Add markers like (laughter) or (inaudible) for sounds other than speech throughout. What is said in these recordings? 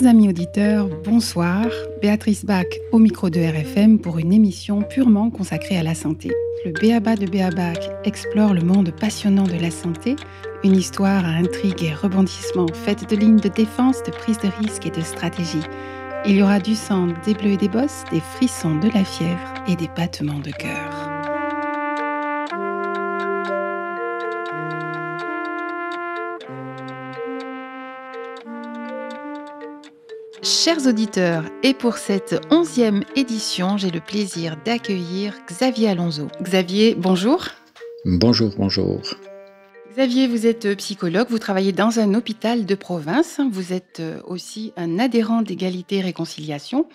Chers amis auditeurs, bonsoir. Béatrice Bach au micro de RFM pour une émission purement consacrée à la santé. Le Béaba de Béabac explore le monde passionnant de la santé, une histoire à intrigue et rebondissements faite de lignes de défense, de prise de risque et de stratégie. Il y aura du sang, des bleus et des bosses, des frissons, de la fièvre et des battements de cœur. Chers auditeurs, et pour cette onzième édition, j'ai le plaisir d'accueillir Xavier Alonso. Xavier, bonjour. Bonjour, bonjour. Xavier, vous êtes psychologue, vous travaillez dans un hôpital de province, vous êtes aussi un adhérent d'égalité et réconciliation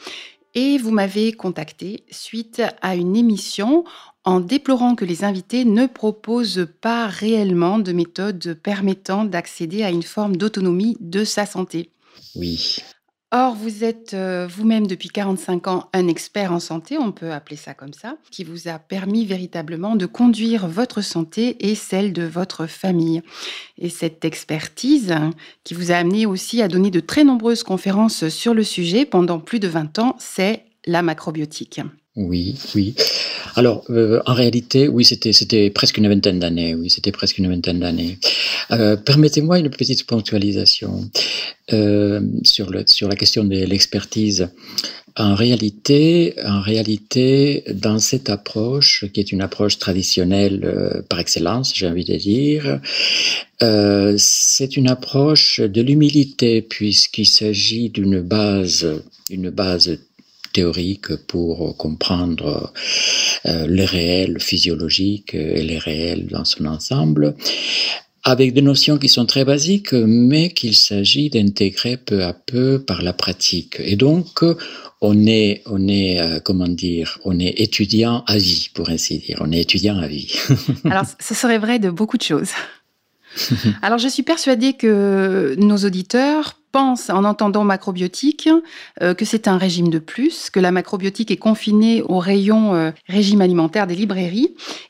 et vous m'avez contacté suite à une émission en déplorant que les invités ne proposent pas réellement de méthodes permettant d'accéder à une forme d'autonomie de sa santé. Oui. Or, vous êtes euh, vous-même depuis 45 ans un expert en santé, on peut appeler ça comme ça, qui vous a permis véritablement de conduire votre santé et celle de votre famille. Et cette expertise qui vous a amené aussi à donner de très nombreuses conférences sur le sujet pendant plus de 20 ans, c'est la macrobiotique. Oui, oui. Alors, euh, en réalité, oui, c'était c'était presque une vingtaine d'années. Oui, c'était presque une vingtaine d'années. Euh, permettez-moi une petite ponctualisation euh, sur le sur la question de l'expertise. En réalité, en réalité, dans cette approche, qui est une approche traditionnelle par excellence, j'ai envie de dire, c'est une approche de l'humilité, puisqu'il s'agit d'une base, une base théorique pour comprendre euh, les réels physiologiques et les réels dans son ensemble avec des notions qui sont très basiques, mais qu'il s'agit d'intégrer peu à peu par la pratique. Et donc, on est, on est, euh, comment dire, on est étudiant à vie, pour ainsi dire. On est étudiant à vie. (laughs) Alors, ce serait vrai de beaucoup de choses. Alors, je suis persuadée que nos auditeurs pensent, en entendant macrobiotique, euh, que c'est un régime de plus, que la macrobiotique est confinée au rayon euh, régime alimentaire des librairies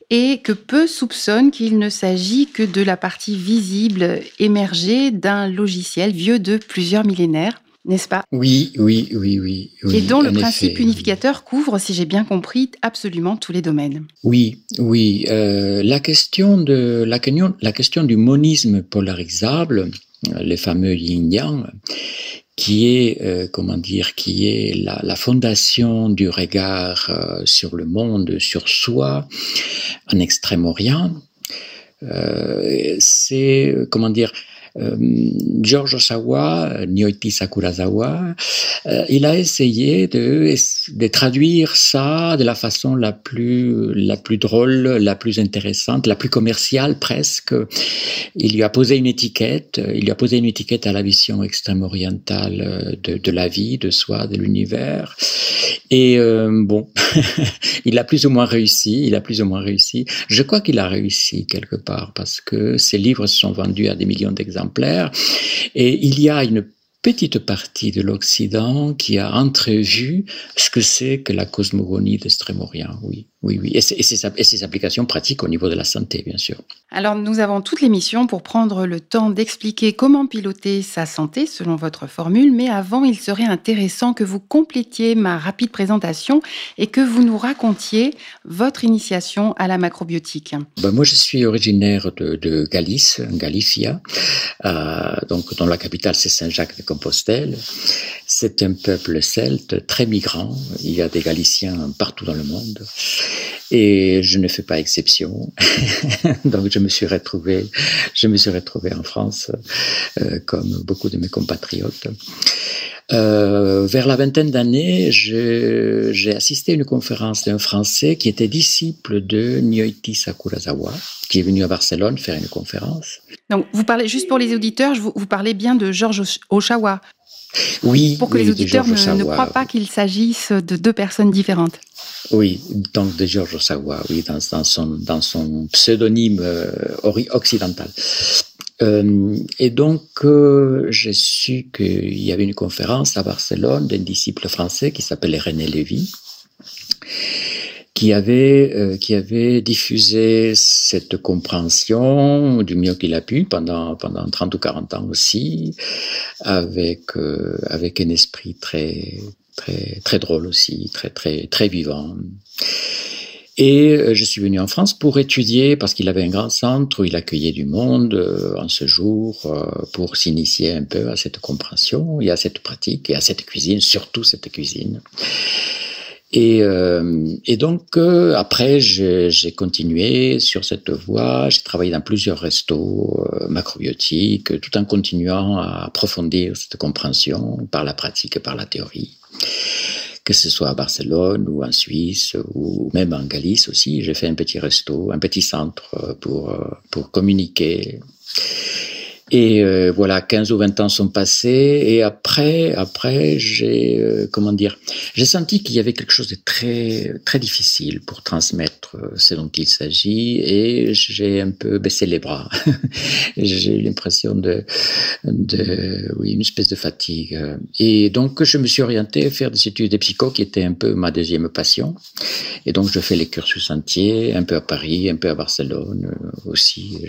et que peu soupçonnent qu'il ne s'agit que de la partie visible émergée d'un logiciel vieux de plusieurs millénaires n'est-ce pas? Oui, oui, oui, oui, Et dont le principe unificateur couvre, si j'ai bien compris, absolument tous les domaines. Oui, oui. Euh, la question de la, la question du monisme polarisable, les fameux yin-yang, qui est, euh, comment dire, qui est la, la fondation du regard euh, sur le monde, sur soi, en Extrême-Orient. Euh, c'est, comment dire, George Osawa, Nyoiti Sakurazawa, euh, il a essayé de, de traduire ça de la façon la plus, la plus drôle, la plus intéressante, la plus commerciale presque. Il lui a posé une étiquette, il lui a posé une étiquette à la vision extrême orientale de, la vie, de soi, de l'univers. Et euh, bon, (laughs) il a plus ou moins réussi, il a plus ou moins réussi. Je crois qu'il a réussi quelque part parce que ses livres sont vendus à des millions d'exemplaires et il y a une petite partie de l'Occident qui a entrevu ce que c'est que la cosmogonie d'Extrême-Orient, oui. Oui, oui, et, ses, applications pratiques au niveau de la santé, bien sûr. Alors, nous avons toute l'émission pour prendre le temps d'expliquer comment piloter sa santé selon votre formule, mais avant, il serait intéressant que vous complétiez ma rapide présentation et que vous nous racontiez votre initiation à la macrobiotique. Ben, moi, je suis originaire de, Galice, Galicia, euh, donc dont la capitale c'est Saint-Jacques-de-Compostelle. C'est un peuple celte très migrant. Il y a des Galiciens partout dans le monde. Et je ne fais pas exception. (laughs) Donc je me suis retrouvé, je me suis retrouvé en France, euh, comme beaucoup de mes compatriotes. Euh, vers la vingtaine d'années, j'ai assisté à une conférence d'un Français qui était disciple de Nyoiti Sakurazawa, qui est venu à Barcelone faire une conférence. Donc, vous parlez, juste pour les auditeurs, vous, vous parlez bien de Georges Oshawa. Oui. Pour que les auditeurs ne, ne, croient pas qu'il s'agisse de deux personnes différentes. Oui, donc de Georges Osawa, oui, dans, dans, son, dans son pseudonyme euh, occidental. Euh, et donc, euh, j'ai su qu'il y avait une conférence à Barcelone d'un disciple français qui s'appelait René Lévy. Qui avait, euh, qui avait diffusé cette compréhension du mieux qu'il a pu pendant, pendant 30 ou 40 ans aussi, avec, euh, avec un esprit très, très, très drôle aussi, très, très, très vivant. Et euh, je suis venu en France pour étudier, parce qu'il avait un grand centre où il accueillait du monde en ce jour, pour s'initier un peu à cette compréhension et à cette pratique et à cette cuisine, surtout cette cuisine. Et, euh, et donc euh, après, j'ai continué sur cette voie. J'ai travaillé dans plusieurs restos euh, macrobiotiques, tout en continuant à approfondir cette compréhension par la pratique et par la théorie. Que ce soit à Barcelone ou en Suisse ou même en Galice aussi, j'ai fait un petit resto, un petit centre pour pour communiquer. Et euh, voilà, 15 ou 20 ans sont passés et après, après, j'ai euh, comment dire, j'ai senti qu'il y avait quelque chose de très très difficile pour transmettre euh, ce dont il s'agit et j'ai un peu baissé les bras. (laughs) j'ai eu l'impression de, oui, une espèce de fatigue. Et donc je me suis orienté faire des études de psycho qui était un peu ma deuxième passion. Et donc je fais les cursus entiers, un peu à Paris, un peu à Barcelone aussi.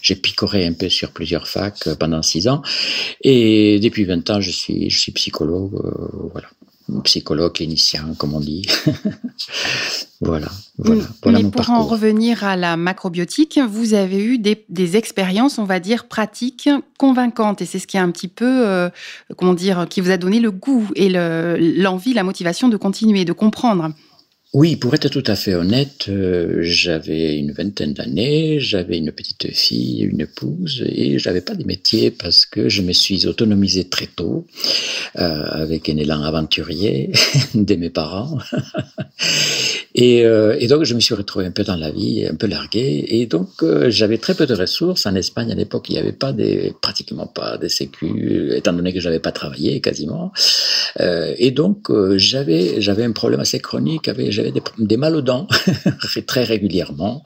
J'ai picoré un peu sur plusieurs fois pendant six ans. Et depuis 20 ans, je suis, je suis psychologue, euh, voilà. Psychologue clinicien, comme on dit. (laughs) voilà, voilà, Mais pour en revenir à la macrobiotique, vous avez eu des, des expériences, on va dire, pratiques convaincantes. Et c'est ce qui a un petit peu, euh, comment dire, qui vous a donné le goût et l'envie, la motivation de continuer, de comprendre. Oui, pour être tout à fait honnête, euh, j'avais une vingtaine d'années, j'avais une petite fille, une épouse, et j'avais pas de métier parce que je me suis autonomisé très tôt, euh, avec un élan aventurier (laughs) de mes parents. (laughs) et, euh, et, donc je me suis retrouvé un peu dans la vie, un peu largué, et donc j'avais très peu de ressources. En Espagne à l'époque, il n'y avait pas des, pratiquement pas de sécu, étant donné que j'avais pas travaillé quasiment. Et donc j'avais j'avais un problème assez chronique avec j'avais des, mal aux dents (laughs) très régulièrement.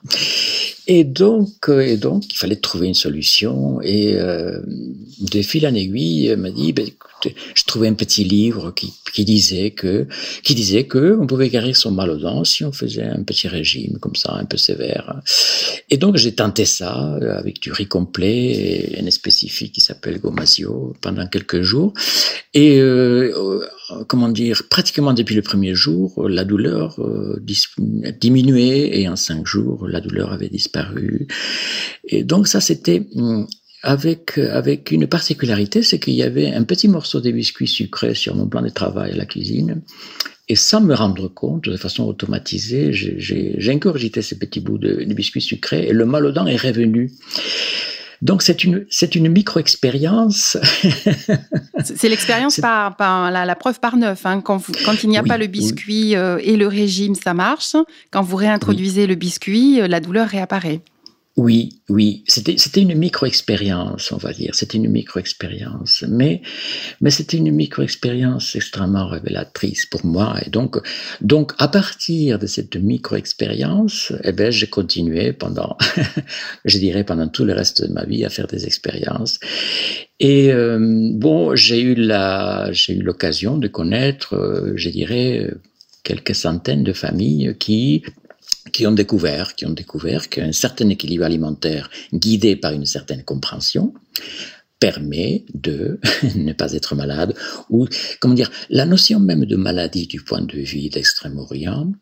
Et donc, euh, et donc, il fallait trouver une solution. Et euh, de fil en aiguille, m'a dit, ben, je trouvais un petit livre qui, disait que, qui disait que on pouvait guérir son mal aux dents si on faisait un petit régime comme ça, un peu sévère. Et donc, j'ai tenté ça avec du riz complet et un spécifique qui s'appelle Gomasio pendant quelques jours. Et euh, comment dire, pratiquement depuis le premier jour, la douleur euh, diminuait et en cinq jours, la douleur avait disparu. Et donc ça, c'était hum, avec avec une particularité, c'est qu'il y avait un petit morceau de biscuit sucré sur mon plan de travail à la cuisine. Et sans me rendre compte, de façon automatisée, j'ai ingurgité ces petits bouts de, de biscuit sucré et le mal aux dents est revenu. Donc c'est une c'est une micro-expérience. (laughs) c'est l'expérience par, par la, preuve par neuf. Hein. Quand, quand il n'y a pas le biscuit euh, et le régime, ça marche. Quand vous réintroduisez le biscuit, euh, la douleur réapparaît. Oui, oui, c'était une micro-expérience, on va dire. C'était une micro-expérience, mais mais c'était une micro-expérience extrêmement révélatrice pour moi. Et donc donc à partir de cette micro-expérience, eh ben j'ai continué pendant, (laughs) je dirais pendant tout le reste de ma vie à faire des expériences. Et euh, bon, j'ai eu la j'ai eu l'occasion de connaître, euh, je dirais quelques centaines de familles qui qui ont découvert, qui ont découvert qu'un certain équilibre alimentaire guidé par une certaine compréhension permet de (laughs) ne pas être malade ou comment dire la notion même de maladie du point de vue d'Extrême-Orient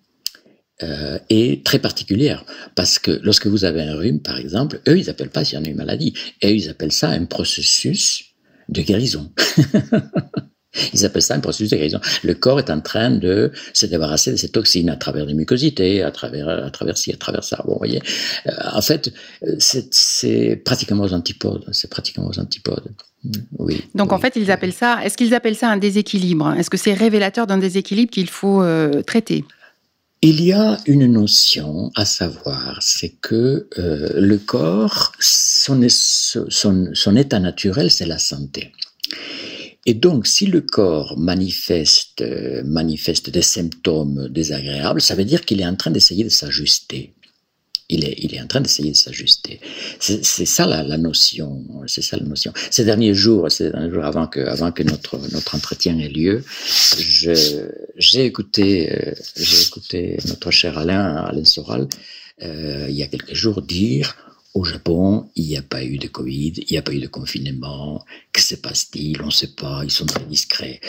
euh, est très particulière parce que lorsque vous avez un rhume par exemple eux ils appellent pas s'il y en a une maladie et ils appellent ça un processus de guérison (laughs) Ils appellent ça un processus de guérison. Le corps est en train de se débarrasser de ces toxines à travers les mucosités, à travers, à travers ci, à travers ça. Bon, vous voyez, euh, en fait, c'est pratiquement aux antipodes. C'est pratiquement aux antipodes. Mm, oui. Donc en fait, ils appellent ça. Est-ce qu'ils appellent ça un déséquilibre? Est-ce que c'est révélateur d'un déséquilibre qu'il faut euh, traiter? Il y a une notion à savoir, c'est que euh, le corps, son, son, son état naturel, c'est la santé. Et donc, si le corps manifeste, manifeste des symptômes désagréables, ça veut dire qu'il est en train d'essayer de s'ajuster. Il est, il est en train d'essayer de s'ajuster. C'est ça la, la notion. C'est ça la notion. Ces derniers jours, ces derniers jours avant que, avant que notre, notre entretien ait lieu, j'ai écouté, euh, écouté notre cher Alain, Alain Soral, euh, il y a quelques jours dire au Japon, il n'y a pas eu de Covid, il n'y a pas eu de confinement. Que se passe-t-il? On ne sait pas, ils sont très discrets.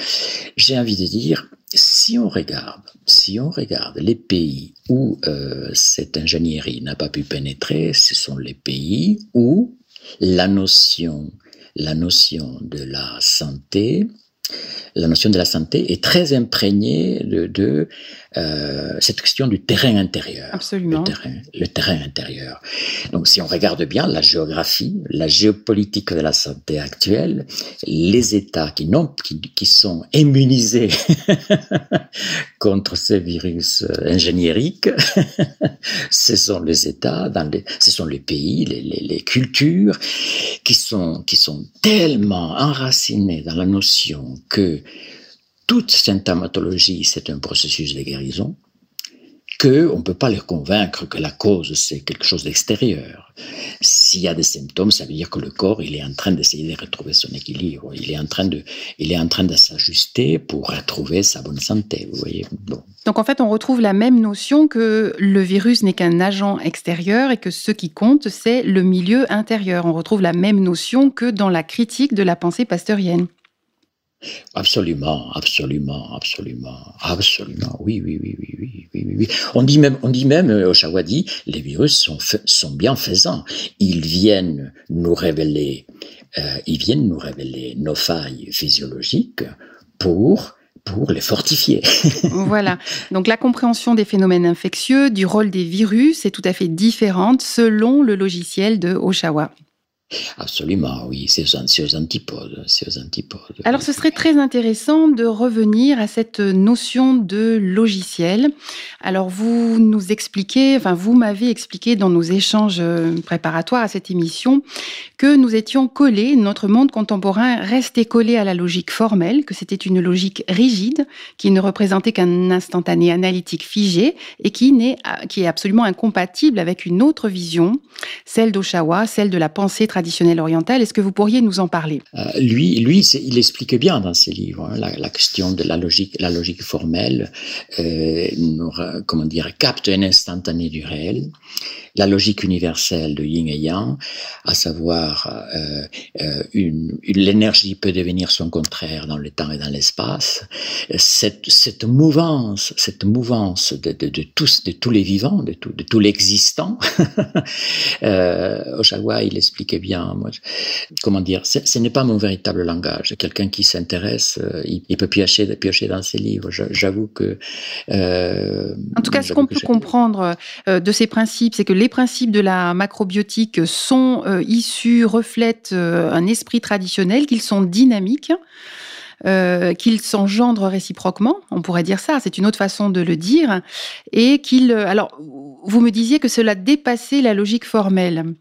J'ai envie de dire, si on regarde, si on regarde les pays où euh, cette ingénierie n'a pas pu pénétrer, ce sont les pays où la notion, la notion de la santé la notion de la santé est très imprégnée de, euh, cette question du terrain intérieur. Absolument. Le terrain, le terrain intérieur. Donc, si on regarde bien la géographie, la géopolitique de la santé actuelle, les États qui, n'ont, qui, qui sont immunisés (laughs) contre ces virus euh, ingénieriques, (laughs) ce sont les États, dans les, ce sont les pays, les, les, les cultures qui sont, qui sont tellement enracinés dans la notion que toute symptomatologie, c'est un processus de guérison, qu'on ne peut pas les convaincre que la cause, c'est quelque chose d'extérieur. S'il y a des symptômes, ça veut dire que le corps, il est en train d'essayer de retrouver son équilibre. Il est en train de, il est en train de s'ajuster pour retrouver sa bonne santé, vous voyez. Donc en fait, on retrouve la même notion que le virus n'est qu'un agent extérieur et que ce qui compte, c'est le milieu intérieur. On retrouve la même notion que dans la critique de la pensée pasteurienne. Absolument, absolument, absolument, absolument. Oui, oui, oui, oui, oui, oui, oui. On dit même, on dit même, euh, Oshawa dit, les virus sont, sont bienfaisants. Ils viennent nous révéler, euh, ils viennent nous révéler nos failles physiologiques pour pour les fortifier. (laughs) voilà. Donc la compréhension des phénomènes infectieux, du rôle des virus est tout à fait différente selon le logiciel de Oshawa. Absolument, oui, c'est aux, antipodes, aux antipodes. Alors, ce serait très intéressant de revenir à cette notion de logiciel. Alors, vous nous expliquez, enfin, vous m'avez expliqué dans nos échanges euh, préparatoires à cette émission que nous étions collés, notre monde contemporain restait collé à la logique formelle, que c'était une logique rigide qui ne représentait qu'un instantané analytique figé et qui, qui est absolument incompatible avec une autre vision, celle d'Oshawa, celle de la pensée traditionnelle traditionnelle orientale. Est-ce que vous pourriez nous en parler? Euh, Lui, lui il explique bien dans ses livres hein, la, question de la logique, la logique formelle, euh, comment dire, capte un instantané du réel la logique universelle de yin et yang, à savoir euh, euh, une, l'énergie peut devenir son contraire dans le temps et dans l'espace. Cette, cette mouvance, cette mouvance de, de, de tous, de tous les vivants, de tout, de tout l'existant. (laughs) euh, Oshawa, il expliquait bien. Moi, comment dire Ce n'est pas mon véritable langage. Quelqu'un qui s'intéresse, euh, il, peut piocher, piocher dans ses livres. J'avoue que. En tout cas, ce qu'on peut comprendre de ces principes, c'est que les principes de la macrobiotique sont euh, issus, reflètent euh, un esprit traditionnel, qu'ils sont dynamiques. Euh, qu'ils s'engendrent réciproquement, on pourrait dire ça, c'est une autre façon de le dire, et qu'ils... Alors, vous me disiez que cela dépassait la logique formelle.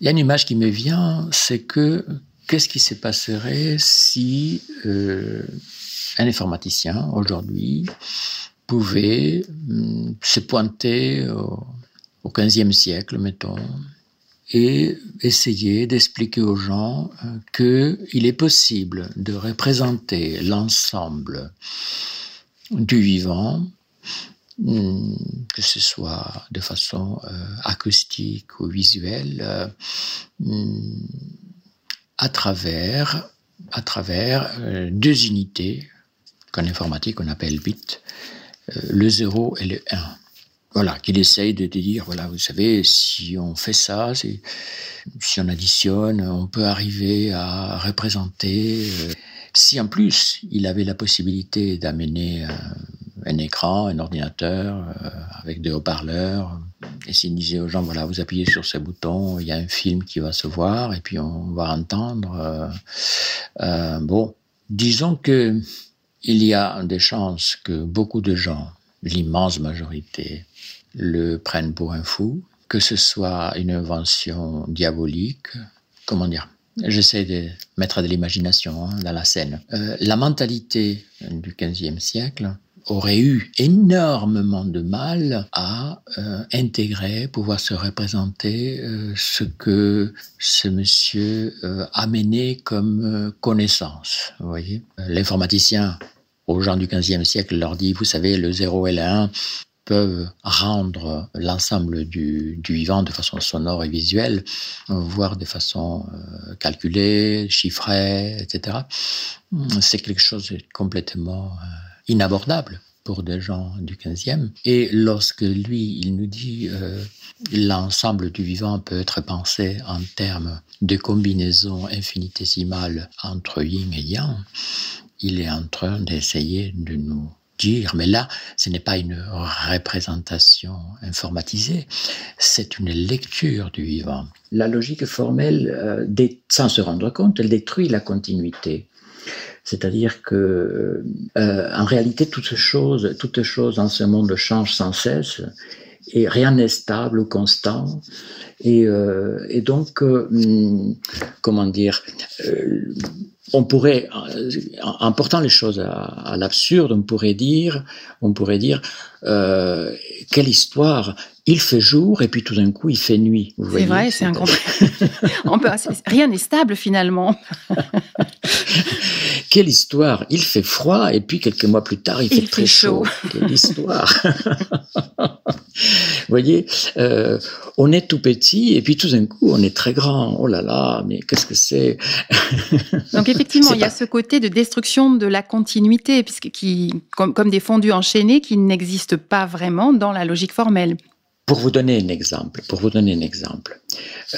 Il y a une image qui me vient, c'est que qu'est-ce qui se passerait si un informaticien, aujourd'hui, pouvait hum, se pointer au XVe siècle, mettons, et essayer d'expliquer aux gens euh, qu'il est possible de représenter l'ensemble du vivant, que ce soit de façon euh, acoustique ou visuelle, euh, à travers, à travers deux unités qu'en informatique on appelle bits, le 0 et le 1 voilà, qu'il essaye de, dire, voilà, vous savez, si on fait ça, si on additionne, on peut arriver à représenter. Euh, si en plus il avait la possibilité d'amener un, écran, un ordinateur euh, avec des haut-parleurs, et s'il disait aux gens, voilà, vous appuyez sur ce bouton, il y a un film qui va se voir, et puis on va entendre. Euh, bon, disons que il y a des chances que beaucoup de gens, l'immense majorité, le prennent pour un fou, que ce soit une invention diabolique, comment dire J'essaie de mettre de l'imagination hein, dans la scène. Euh, la mentalité du XVe siècle aurait eu énormément de mal à euh, intégrer, pouvoir se représenter euh, ce que ce monsieur amenait comme connaissance. Vous voyez, l'informaticien aux gens du XVe siècle leur dit, vous savez, le 0 et le 1 peuvent rendre l'ensemble du, vivant de façon sonore et visuelle, voire de façon calculée, chiffrée, etc. C'est quelque chose de complètement inabordable pour des gens du 15e. Et lorsque lui, il nous dit euh, l'ensemble du vivant peut être pensé en termes de combinaison infinitésimale entre yin et yang, il est en train d'essayer de nous dire, mais là, ce n'est pas une représentation informatisée, c'est une lecture du vivant. La logique formelle, euh, sans se rendre compte, elle détruit la continuité. C'est-à-dire que, euh, en réalité, toute chose, toute chose dans ce monde change sans cesse et rien n'est stable ou constant. Et, euh, et donc, euh, hmm, comment dire, euh, on pourrait, en portant les choses à, à l'absurde, on pourrait dire, on pourrait dire, euh, quelle histoire Il fait jour et puis tout d'un coup il fait nuit. C'est vrai, c'est peut Rien n'est stable finalement. (laughs) quelle histoire Il fait froid et puis quelques mois plus tard il, fait très chaud. Quelle histoire (laughs) Vous voyez, euh, on est tout petit et puis tout d'un coup on est très grand. Oh là là, mais qu'est-ce que c'est? Donc effectivement, il y a ce côté de destruction de la continuité, puisque qui, comme, comme des fondus enchaînés qui n'existent pas vraiment dans la logique formelle. Pour vous donner un exemple, pour vous donner un exemple,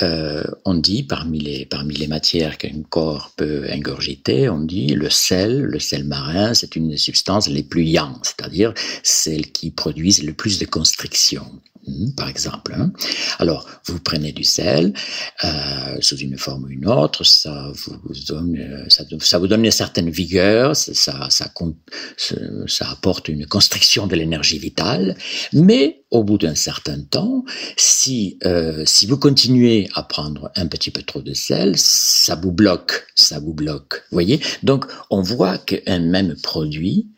euh, on dit parmi les parmi les matières qu'un corps peut ingurgiter, on dit le sel, le sel marin, c'est une des substances les plus yang, c'est-à-dire celles qui produisent le plus de constriction. Hmm, par exemple. Hein. Alors, vous prenez du sel euh, sous une forme ou une autre, ça vous donne, euh, ça, vous donne une certaine vigueur, ça, ça, ça, ça apporte une constriction de l'énergie vitale, mais au bout d'un certain temps, si euh, si vous continuez à prendre un petit peu trop de sel, ça vous bloque, ça vous bloque. Voyez? Donc, on voit qu'un même produit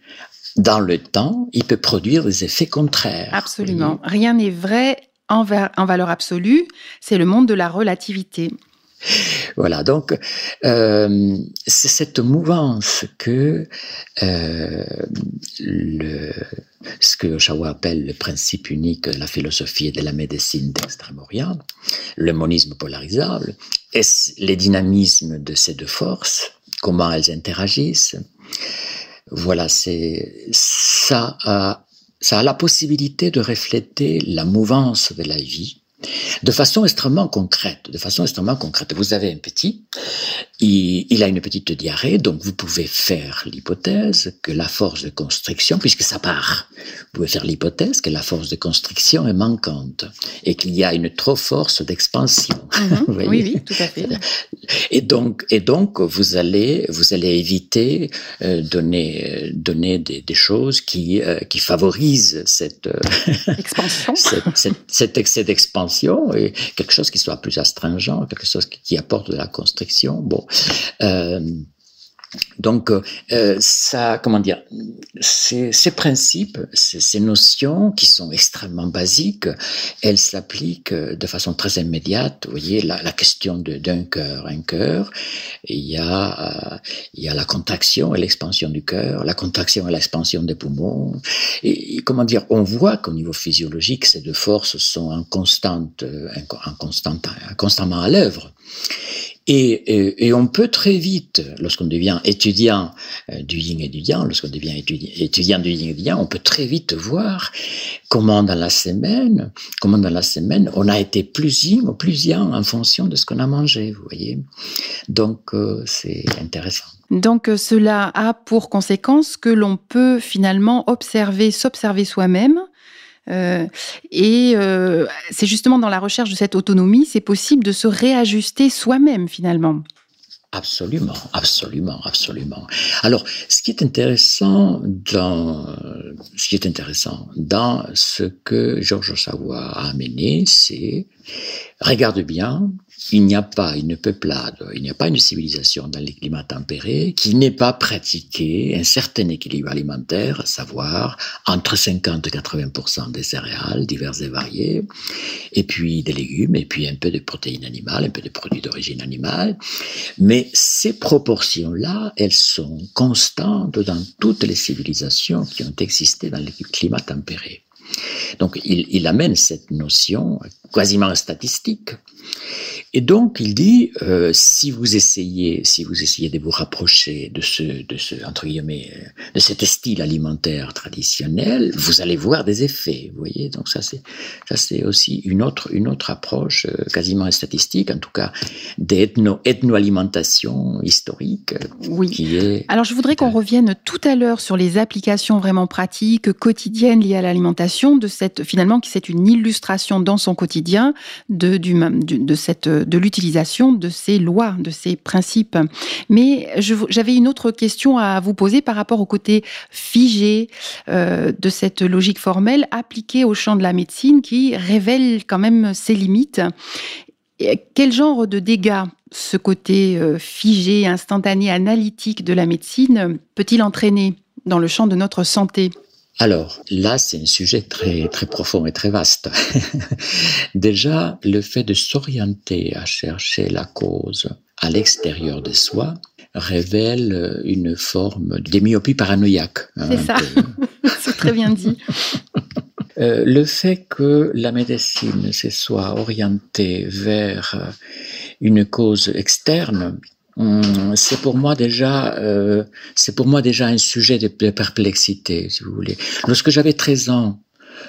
dans le temps, il peut produire des effets contraires. Absolument. Rien n'est vrai en, en, valeur absolue. C'est le monde de la relativité. Voilà, donc euh, c'est cette mouvance que euh, le, ce que Oshawa appelle le principe unique de la philosophie et de la médecine d'Extrême-Orient, le monisme polarisable, et les dynamismes de ces deux forces, comment elles interagissent, voilà, c'est ça a, ça a la possibilité de refléter la mouvance de la vie de façon extrêmement concrète, de façon extrêmement concrète. Vous avez un petit, il, il, a une petite diarrhée, donc vous pouvez faire l'hypothèse que la force de constriction, puisque ça part, vous pouvez faire l'hypothèse que la force de constriction est manquante et qu'il y a une trop force d'expansion. Mhm. (laughs) oui, oui, tout à fait. Et donc, et donc, vous allez, vous allez éviter euh, donner, donner des, des choses qui, euh, qui favorisent cette euh, expansion, (laughs) cette, cette, cet excès d'expansion et quelque chose qui soit plus astringent, quelque chose qui apporte de la constriction. Bon. Euh, donc, euh, ça, comment dire, ces, principes, ces, notions qui sont extrêmement basiques, elles s'appliquent de façon très immédiate. Vous voyez, la, question d'un cœur, un cœur, il y a, euh, il y a la contraction et l'expansion du cœur, la contraction et l'expansion des poumons. Et, comment dire, on voit qu'au niveau physiologique, ces deux forces sont en constante, en, en constante, constamment à l'œuvre. Et, on peut très vite, lorsqu'on devient étudiant euh, du yin et du yang, lorsqu'on devient étudiant, étudiant du yin et du yang, on peut très vite voir comment dans la semaine, comment dans la semaine, on a été plus yin ou plus yang en fonction de ce qu'on a mangé, vous voyez? Donc euh, c'est intéressant. Donc euh, cela a pour conséquence que l'on peut finalement observer, s'observer soi-même euh, et euh, c'est justement dans la recherche de cette autonomie, c'est possible de se réajuster soi-même finalement. Absolument, absolument, absolument. Alors, ce qui est intéressant dans ce qui est intéressant dans ce que Georges Savoie a amené, c'est regarde bien, il n'y a pas une peuplade, il n'y a pas une civilisation dans les climats tempérés qui n'ait pas pratiqué un certain équilibre alimentaire, à savoir entre 50 et 80% des céréales diverses et variées, et puis des légumes, et puis un peu de protéines animales, un peu de produits d'origine animale. Mais ces proportions-là, elles sont constantes dans toutes les civilisations qui ont existé dans les climats tempérés. Donc il, il amène cette notion quasiment statistique et donc, il dit, euh, si vous essayez, si vous essayez de vous rapprocher de ce, de ce, entre guillemets, euh, de cet style alimentaire traditionnel, vous allez voir des effets. Vous voyez, donc ça c'est, ça c'est aussi une autre, une autre approche euh, quasiment statistique, en tout cas d'ethno, ethno-alimentation historique. Oui. Qui est, Alors, je voudrais qu'on revienne tout à l'heure sur les applications vraiment pratiques, quotidiennes liées à l'alimentation, de cette, finalement, qui c'est une illustration dans son quotidien de, de cette de l'utilisation de ces lois, de ces principes. Mais j'avais une autre question à vous poser par rapport au côté figé euh, de cette logique formelle appliquée au champ de la médecine qui révèle quand même ses limites. quel genre de dégâts ce côté euh, figé, instantané, analytique de la médecine peut-il entraîner dans le champ de notre santé? Alors là, c'est un sujet très très profond et très vaste. (laughs) Déjà, le fait de s'orienter à chercher la cause à l'extérieur de soi révèle une forme d'émyopie paranoïaque. Hein, c'est ça, (laughs) c'est très bien dit. (laughs) Euh, le fait que la médecine se soit orientée vers une cause externe c'est pour moi déjà, euh, c'est pour moi déjà un sujet de, de perplexité, si vous voulez. Lorsque j'avais 13 ans,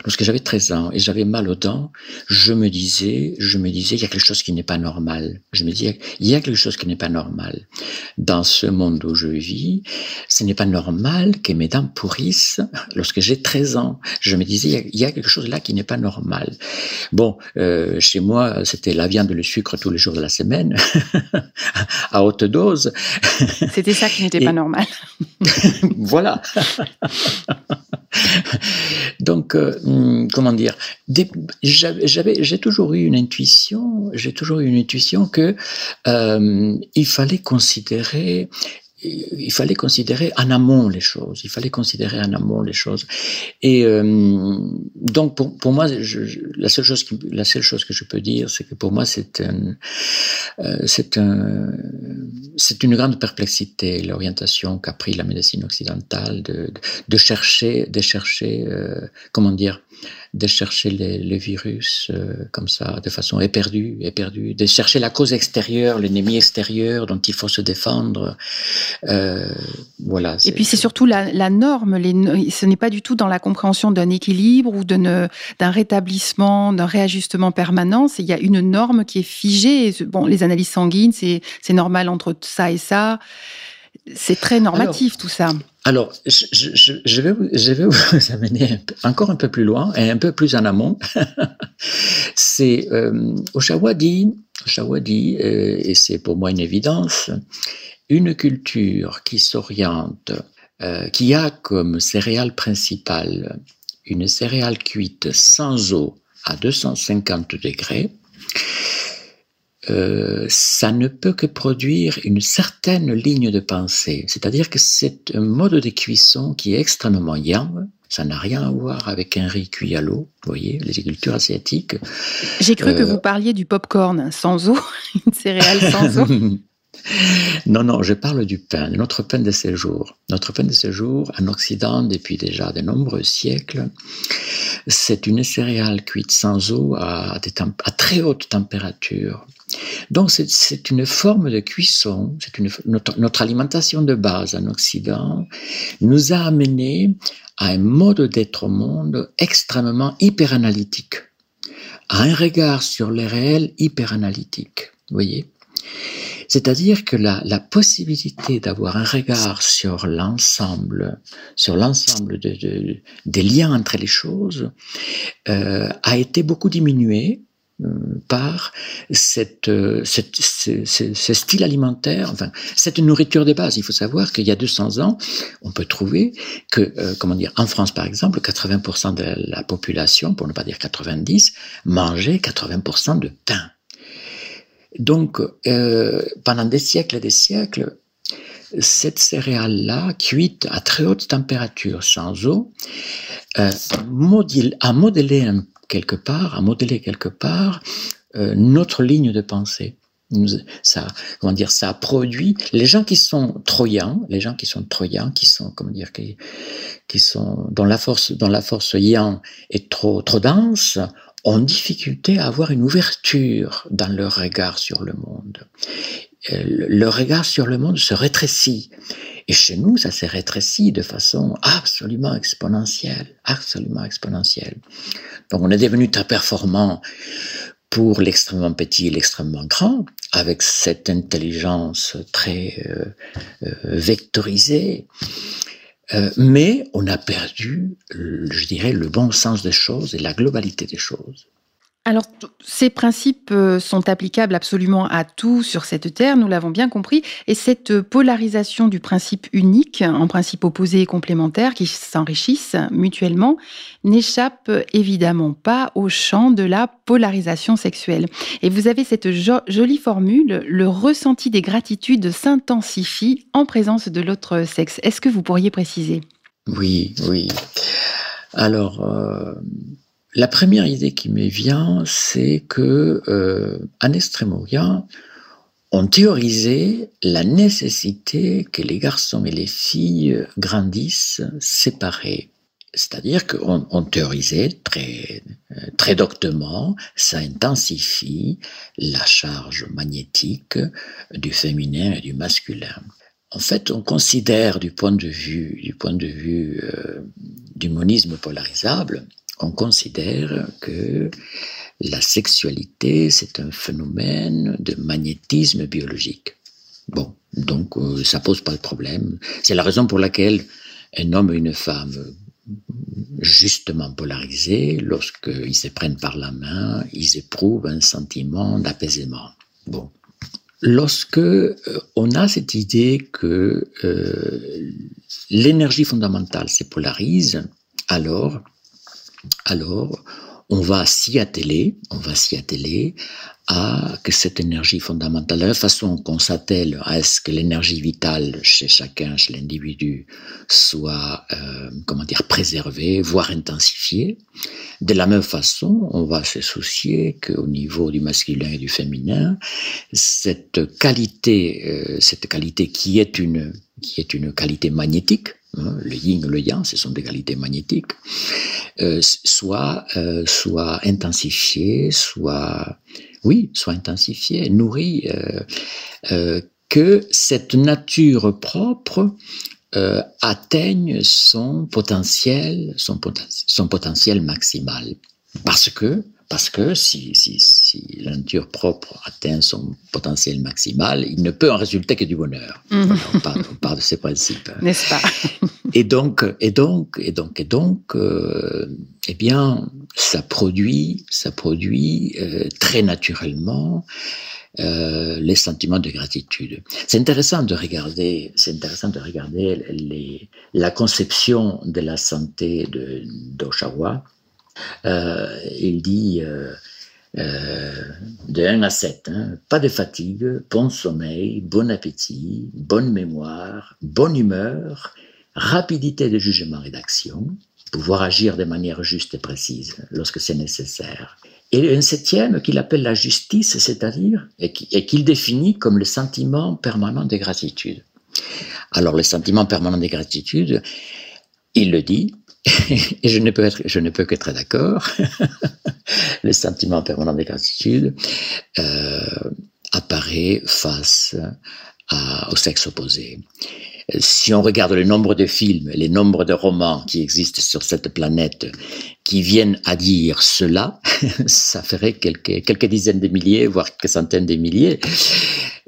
Lorsque j'avais 13 ans et j'avais mal aux dents, je me disais, je me disais, il y a quelque chose qui n'est pas normal. Je me disais, il y a quelque chose qui n'est pas normal. Dans ce monde où je vis, ce n'est pas normal que mes dents pourrissent lorsque j'ai 13 ans. Je me disais, il y a quelque chose là qui n'est pas normal. Bon, euh, chez moi, c'était la viande, le sucre tous les jours de la semaine, (laughs) à haute dose. C'était ça qui n'était pas normal. (laughs) voilà. (laughs) Donc, euh, comment dire, j'ai toujours eu une intuition, j'ai toujours eu une intuition que euh, il fallait considérer il fallait considérer en amont les choses. Il fallait considérer en amont les choses. Et euh, donc pour, pour moi, je, la seule chose qui, la seule chose que je peux dire, c'est que pour moi c'est un, euh, c'est un, c'est une grande perplexité l'orientation qu'a pris la médecine occidentale de, de, chercher, de chercher, euh, comment dire, de chercher les, virus euh, comme ça, de façon éperdue, éperdue, de chercher la cause extérieure, l'ennemi extérieur dont il faut se défendre. Euh, voilà. Et puis c'est surtout la, norme. Les, ce n'est pas du tout dans la compréhension d'un équilibre ou d'un rétablissement, d'un réajustement permanent. Il y a une norme qui est figée. Bon, les analyses sanguines, c'est normal entre ça et ça. C'est très normatif tout ça. Alors, je, vais vous (laughs) amener encore un peu plus loin et un peu plus en amont. (laughs) c'est euh, Oshawa dit, euh, et c'est pour moi une évidence, une culture qui s'oriente, euh, qui a comme céréale principale une céréale cuite sans eau à 250 degrés, euh, ça ne peut que produire une certaine ligne de pensée. C'est-à-dire que c'est un mode de cuisson qui est extrêmement yang. Ça n'a rien à voir avec un riz cuit à l'eau, vous voyez, les cultures asiatiques. J'ai cru que euh, vous parliez du pop-corn sans eau, (laughs) une céréale sans eau. (laughs) Non, non, je parle du pain, de notre pain de séjour. Notre pain de séjour en Occident depuis déjà de nombreux siècles, c'est une céréale cuite sans eau à, à très haute température. Donc c'est une forme de cuisson, c'est notre, notre alimentation de base en Occident nous a amené à un mode d'être au monde extrêmement hyperanalytique, à un regard sur les réels hyperanalytique. Vous voyez c'est-à-dire que la, la possibilité d'avoir un regard sur l'ensemble, sur l'ensemble de, des liens entre les choses, euh, a été beaucoup diminuée par cette, cette, ce, style alimentaire, enfin, cette nourriture de base. Il faut savoir qu'il y a 200 ans, on peut trouver que, comment dire, en France par exemple, 80% de la population, pour ne pas dire 90, mangeait 80% de pain. Donc, euh, pendant des siècles et des siècles, cette céréale-là, cuite à très haute température, sans eau, euh, a modélé quelque part, a modélé quelque part euh, notre ligne de pensée. Ça, comment dire, ça produit les gens qui sont troyens, les gens qui sont troyens, qui sont, comment dire, qui, qui sont dont la force, dont la force yang est trop trop dense, ont difficulté à avoir une ouverture dans leur regard sur le monde. Euh, leur regard sur le monde se rétrécit. Et chez nous, ça s'est rétréci de façon absolument exponentielle, absolument exponentielle. Donc on est devenu très performant pour l'extrêmement petit et l'extrêmement grand, avec cette intelligence très euh, euh, vectorisée. Euh, mais on a perdu, je dirais, le bon sens des choses et la globalité des choses. Alors, ces principes euh, sont applicables absolument à tout sur cette Terre, nous l'avons bien compris, et cette polarisation du principe unique, en principe opposé et complémentaire, qui s'enrichissent mutuellement, n'échappe évidemment pas au champ de la polarisation sexuelle. Et vous avez cette jolie formule, le ressenti des gratitudes s'intensifie en présence de l'autre sexe. Est-ce que vous pourriez préciser? Oui, oui. Alors, euh, la première idée qui me vient, c'est que euh, en Extremoria, on théorisait la nécessité que les garçons et les filles grandissent séparés. C'est-à-dire qu'on on théorisait très, très doctement, ça intensifie la charge magnétique du féminin et du masculin. En fait, on considère du point de vue, du point de vue euh, du monisme polarisable, on considère que la sexualité, c'est un phénomène de magnétisme biologique. Bon, donc euh, ça pose pas de problème. C'est la raison pour laquelle un homme et une femme justement polarisés, lorsqu'ils se prennent par la main, ils éprouvent un sentiment d'apaisement. Bon. Lorsque euh, on a cette idée que euh, l'énergie fondamentale se polarise, alors alors on va s'y atteler, on va s'y atteler à que cette énergie fondamentale, de la façon qu'on s'attelle à ce que l'énergie vitale chez chacun, chez l'individu, soit, euh, comment dire, préservée, voire intensifiée. De la même façon, on va se soucier qu'au niveau du masculin et du féminin, cette qualité, euh, cette qualité qui est une, qui est une qualité magnétique, hein, le yin le yang, ce sont des qualités magnétiques, euh, soit, euh, soit soit, oui, soit intensifiée, nourrie, euh, euh que cette nature propre euh, atteigne son potentiel, son potentiel maximal. Parce que parce que si, si, si, la nature propre atteint son potentiel maximal, il ne peut en résulter que du bonheur. Mhm. on, parle, de ces principes. (laughs) N'est-ce pas? Et donc, et donc, et donc, et donc, euh, eh bien, ça produit, ça produit euh, très naturellement euh, les sentiments de gratitude. C'est intéressant de regarder, c'est intéressant de regarder les, la conception de la santé d'Oshawa il dit euh, euh, de 1 à 7, hein, pas de fatigue, bon sommeil, bon appétit, bonne mémoire, bonne humeur, rapidité de jugement et d'action, pouvoir agir de manière juste et précise lorsque c'est nécessaire. Et un septième qu'il appelle la justice, c'est-à-dire, et qu'il définit comme le sentiment permanent de gratitude. Alors, le sentiment permanent de gratitude, il le dit, (laughs) et je ne peux être, qu'être d'accord. (laughs) le sentiment permanent de gratitude euh, apparaît face au sexe opposé. Si on regarde le nombre de films, les nombres de romans qui existent sur cette planète qui viennent à dire cela, (laughs) ça ferait quelques, dizaines de milliers, voire quelques centaines de milliers.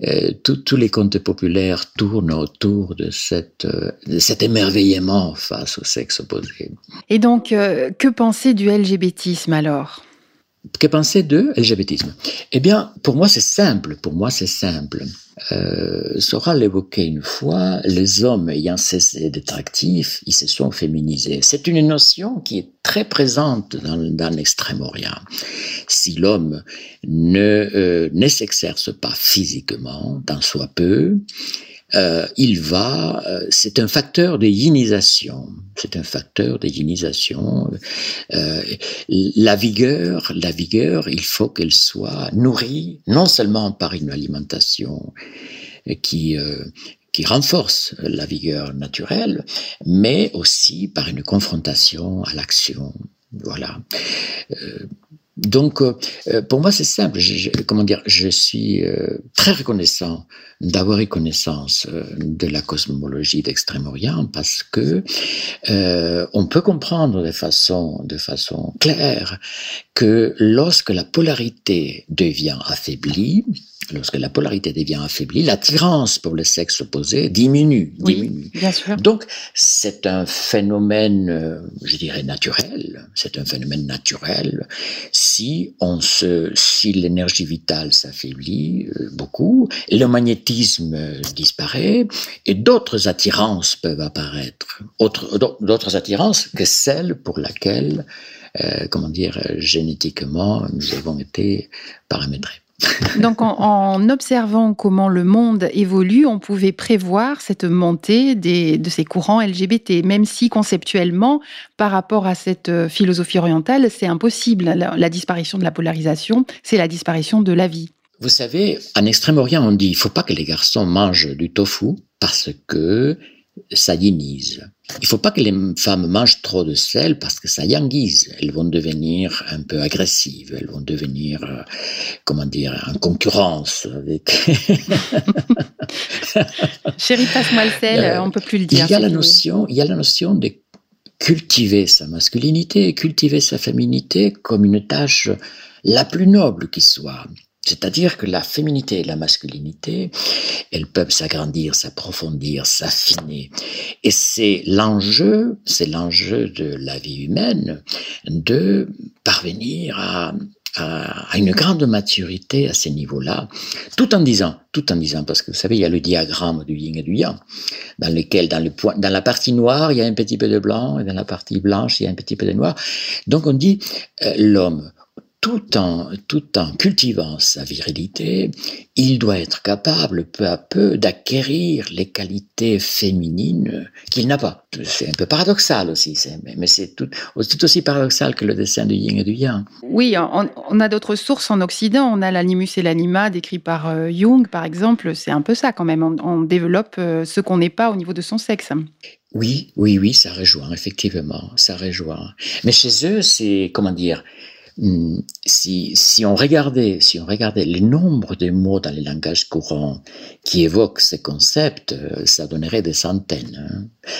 Euh, tous les contes populaires tournent autour euh, de cet émerveillement face au sexe opposé. Et donc, euh, que penser du LGBTisme alors? Que penser de LGBTisme Eh bien, pour moi, c'est simple. Pour moi, c'est simple. Euh, Sora l'évoquait une fois, les hommes ayant cessé d'être actifs, ils se sont féminisés. C'est une notion qui est très présente dans, dans l'Extrême-Orient. Si l'homme ne, euh, ne s'exerce pas physiquement, tant soit peu, euh, il va, euh, c'est un facteur de ionisation. C'est un facteur de ionisation. Euh, la vigueur, la vigueur, il faut qu'elle soit nourrie non seulement par une alimentation qui qui renforce la vigueur naturelle, mais aussi par une confrontation à l'action. Voilà. Donc, euh, euh, pour moi, c'est simple. Je, comment dire Je suis euh, très reconnaissant d'avoir eu connaissance de la cosmologie d'Extrême-Orient parce que on peut comprendre de façon, de façon claire que lorsque la polarité devient affaiblie, lorsque la polarité devient affaiblie, l'attirance pour le sexe opposé diminue. diminue. bien sûr. Donc, c'est un phénomène, euh, je dirais, naturel. C'est un phénomène naturel. Si on se, si l'énergie vitale s'affaiblit euh, beaucoup, le magnétisme disparaît et d'autres attirances peuvent apparaître. D'autres attirances que celles pour laquelle, euh, comment dire, génétiquement, nous avons été paramétrés. (laughs) Donc en, observant comment le monde évolue, on pouvait prévoir cette montée de ces courants LGBT, même si conceptuellement, par rapport à cette euh, philosophie orientale, c'est impossible. La, disparition de la polarisation, c'est la disparition de la vie. Vous savez, en Extrême-Orient, on dit il faut pas que les garçons mangent du tofu parce que ça ionise. Il faut pas que les femmes mangent trop de sel parce que ça yanguise. Elles vont devenir un peu agressives. Elles vont devenir, euh, comment dire, en concurrence avec. (laughs) Chérie, passe-moi le sel. Euh, on peut plus le dire. Il y a la notion, il y a la notion de cultiver sa masculinité et cultiver sa féminité comme une tâche la plus noble qui soit. C'est-à-dire que la féminité et la masculinité, elles peuvent s'agrandir, s'approfondir, s'affiner. Et c'est l'enjeu, c'est l'enjeu de la vie humaine de parvenir à, une grande maturité à ces niveaux-là, tout en disant, tout en disant, parce que vous savez, il y a le diagramme du yin et du yang, dans lequel, dans, le point, dans la partie noire, il y a un petit peu de blanc, et dans la partie blanche, il y a un petit peu de noir. Donc on dit, euh, l'homme, tout en, tout en cultivant sa virilité, il doit être capable peu à peu d'acquérir les qualités féminines qu'il n'a pas. C'est un peu paradoxal aussi, mais c'est tout, aussi paradoxal que le dessin du yin et du yang. Oui, on, a d'autres sources en Occident. On a l'animus et l'anima décrit par euh, Jung, par exemple. C'est un peu ça quand même. On, développe euh, ce qu'on n'est pas au niveau de son sexe. Oui, oui, oui, ça rejoint, effectivement, ça rejoint. Mais chez eux, c'est, comment dire, si, si, on regardait, si on regardait le nombre de mots dans les langages courants qui évoquent ces concepts, euh, ça donnerait des centaines. Hein.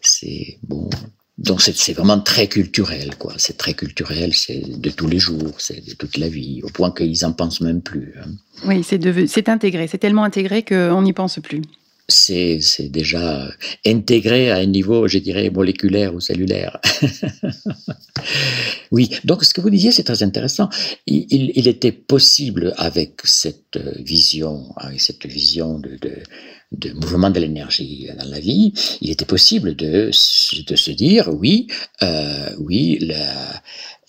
C'est bon. Donc c'est vraiment très culturel, quoi. C'est très culturel, c'est de tous les jours, c'est de toute la vie, au point qu'ils en pensent même plus. Hein. Oui, c'est intégré, c'est tellement intégré qu'on n'y pense plus c'est déjà intégré à un niveau, je dirais, moléculaire ou cellulaire. (laughs) oui, donc ce que vous disiez, c'est très intéressant. Il, était possible avec cette vision, avec cette vision de, mouvement de l'énergie dans la vie, il était possible de, se dire, oui, euh, oui,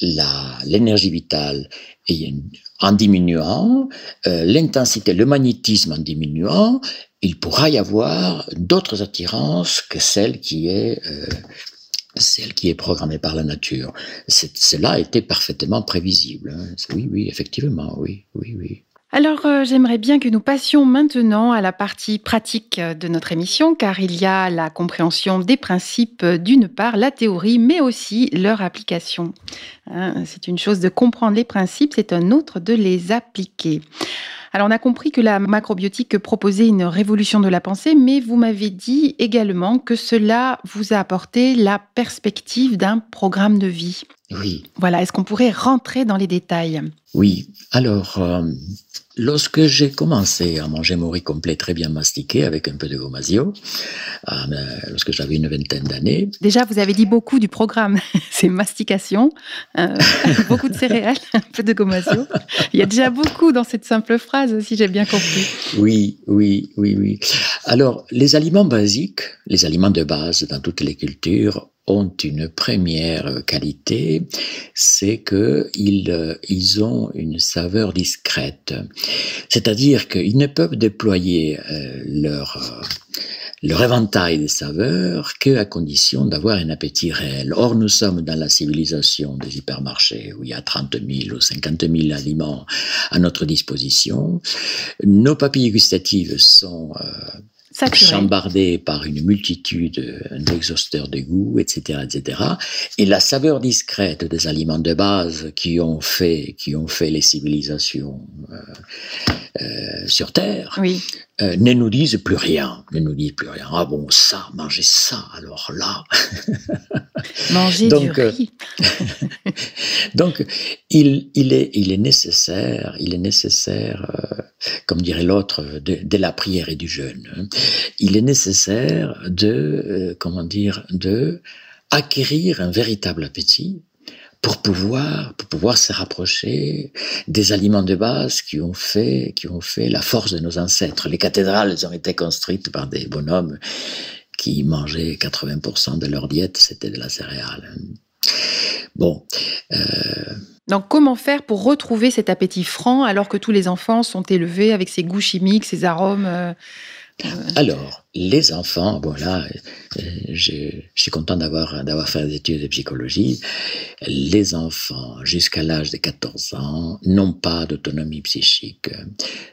l'énergie vitale en diminuant, euh, l'intensité, le magnétisme en diminuant, il pourra y avoir d'autres attirances que celle qui est euh, celle qui est programmée par la nature. Cela était parfaitement prévisible. Hein. Oui, oui, effectivement, oui, oui, oui. Alors, euh, j'aimerais bien que nous passions maintenant à la partie pratique de notre émission, car il y a la compréhension des principes d'une part, la théorie, mais aussi leur application. Hein, c'est une chose de comprendre les principes, c'est un autre de les appliquer. Alors on a compris que la macrobiotique proposait une révolution de la pensée, mais vous m'avez dit également que cela vous a apporté la perspective d'un programme de vie. Oui. Voilà, est-ce qu'on pourrait rentrer dans les détails? Oui, alors, euh, lorsque j'ai commencé à manger mon riz complet très bien mastiqué avec un peu de gomasio, euh, lorsque j'avais une vingtaine d'années. Déjà, vous avez dit beaucoup du programme. (laughs) C'est mastication, euh, (laughs) beaucoup de céréales, (laughs) un peu de gomasio. Il y a déjà beaucoup dans cette simple phrase, si j'ai bien compris. Oui, oui, oui, oui. Alors, les aliments basiques, les aliments de base dans toutes les cultures, ont une première qualité, c'est que ils, ils ont une saveur discrète. C'est-à-dire qu'ils ne peuvent déployer euh, leur leur éventail de saveurs que à condition d'avoir un appétit réel. Or, nous sommes dans la civilisation des hypermarchés où il y a 30 000 ou 50 000 aliments à notre disposition. Nos papilles gustatives sont euh, chambardé par une multitude d'exhausteurs de goût, etc., etc. Et la saveur discrète des aliments de base qui ont fait, qui ont fait les civilisations euh, euh, sur Terre, oui. Euh, ne nous disent plus rien, ne nous disent plus rien. Ah bon, ça, manger ça, alors là. (laughs) manger donc, du riz. (laughs) donc, il, il, est, il est nécessaire, il est nécessaire, euh, comme dirait l'autre, de, de, la prière et du jeûne. Hein. Il est nécessaire de, euh, comment dire, de acquérir un véritable appétit pour pouvoir, pour pouvoir se rapprocher des aliments de base qui ont fait, qui ont fait la force de nos ancêtres. Les cathédrales ont été construites par des bonhommes qui mangeaient 80% de leur diète, c'était de la céréale. Bon. Euh... Donc, comment faire pour retrouver cet appétit franc alors que tous les enfants sont élevés avec ces goûts chimiques, ces arômes euh, alors, les enfants, bon là, euh, je, suis content d'avoir d'avoir fait des études de psychologie. Les enfants jusqu'à l'âge de 14 ans n'ont pas d'autonomie psychique,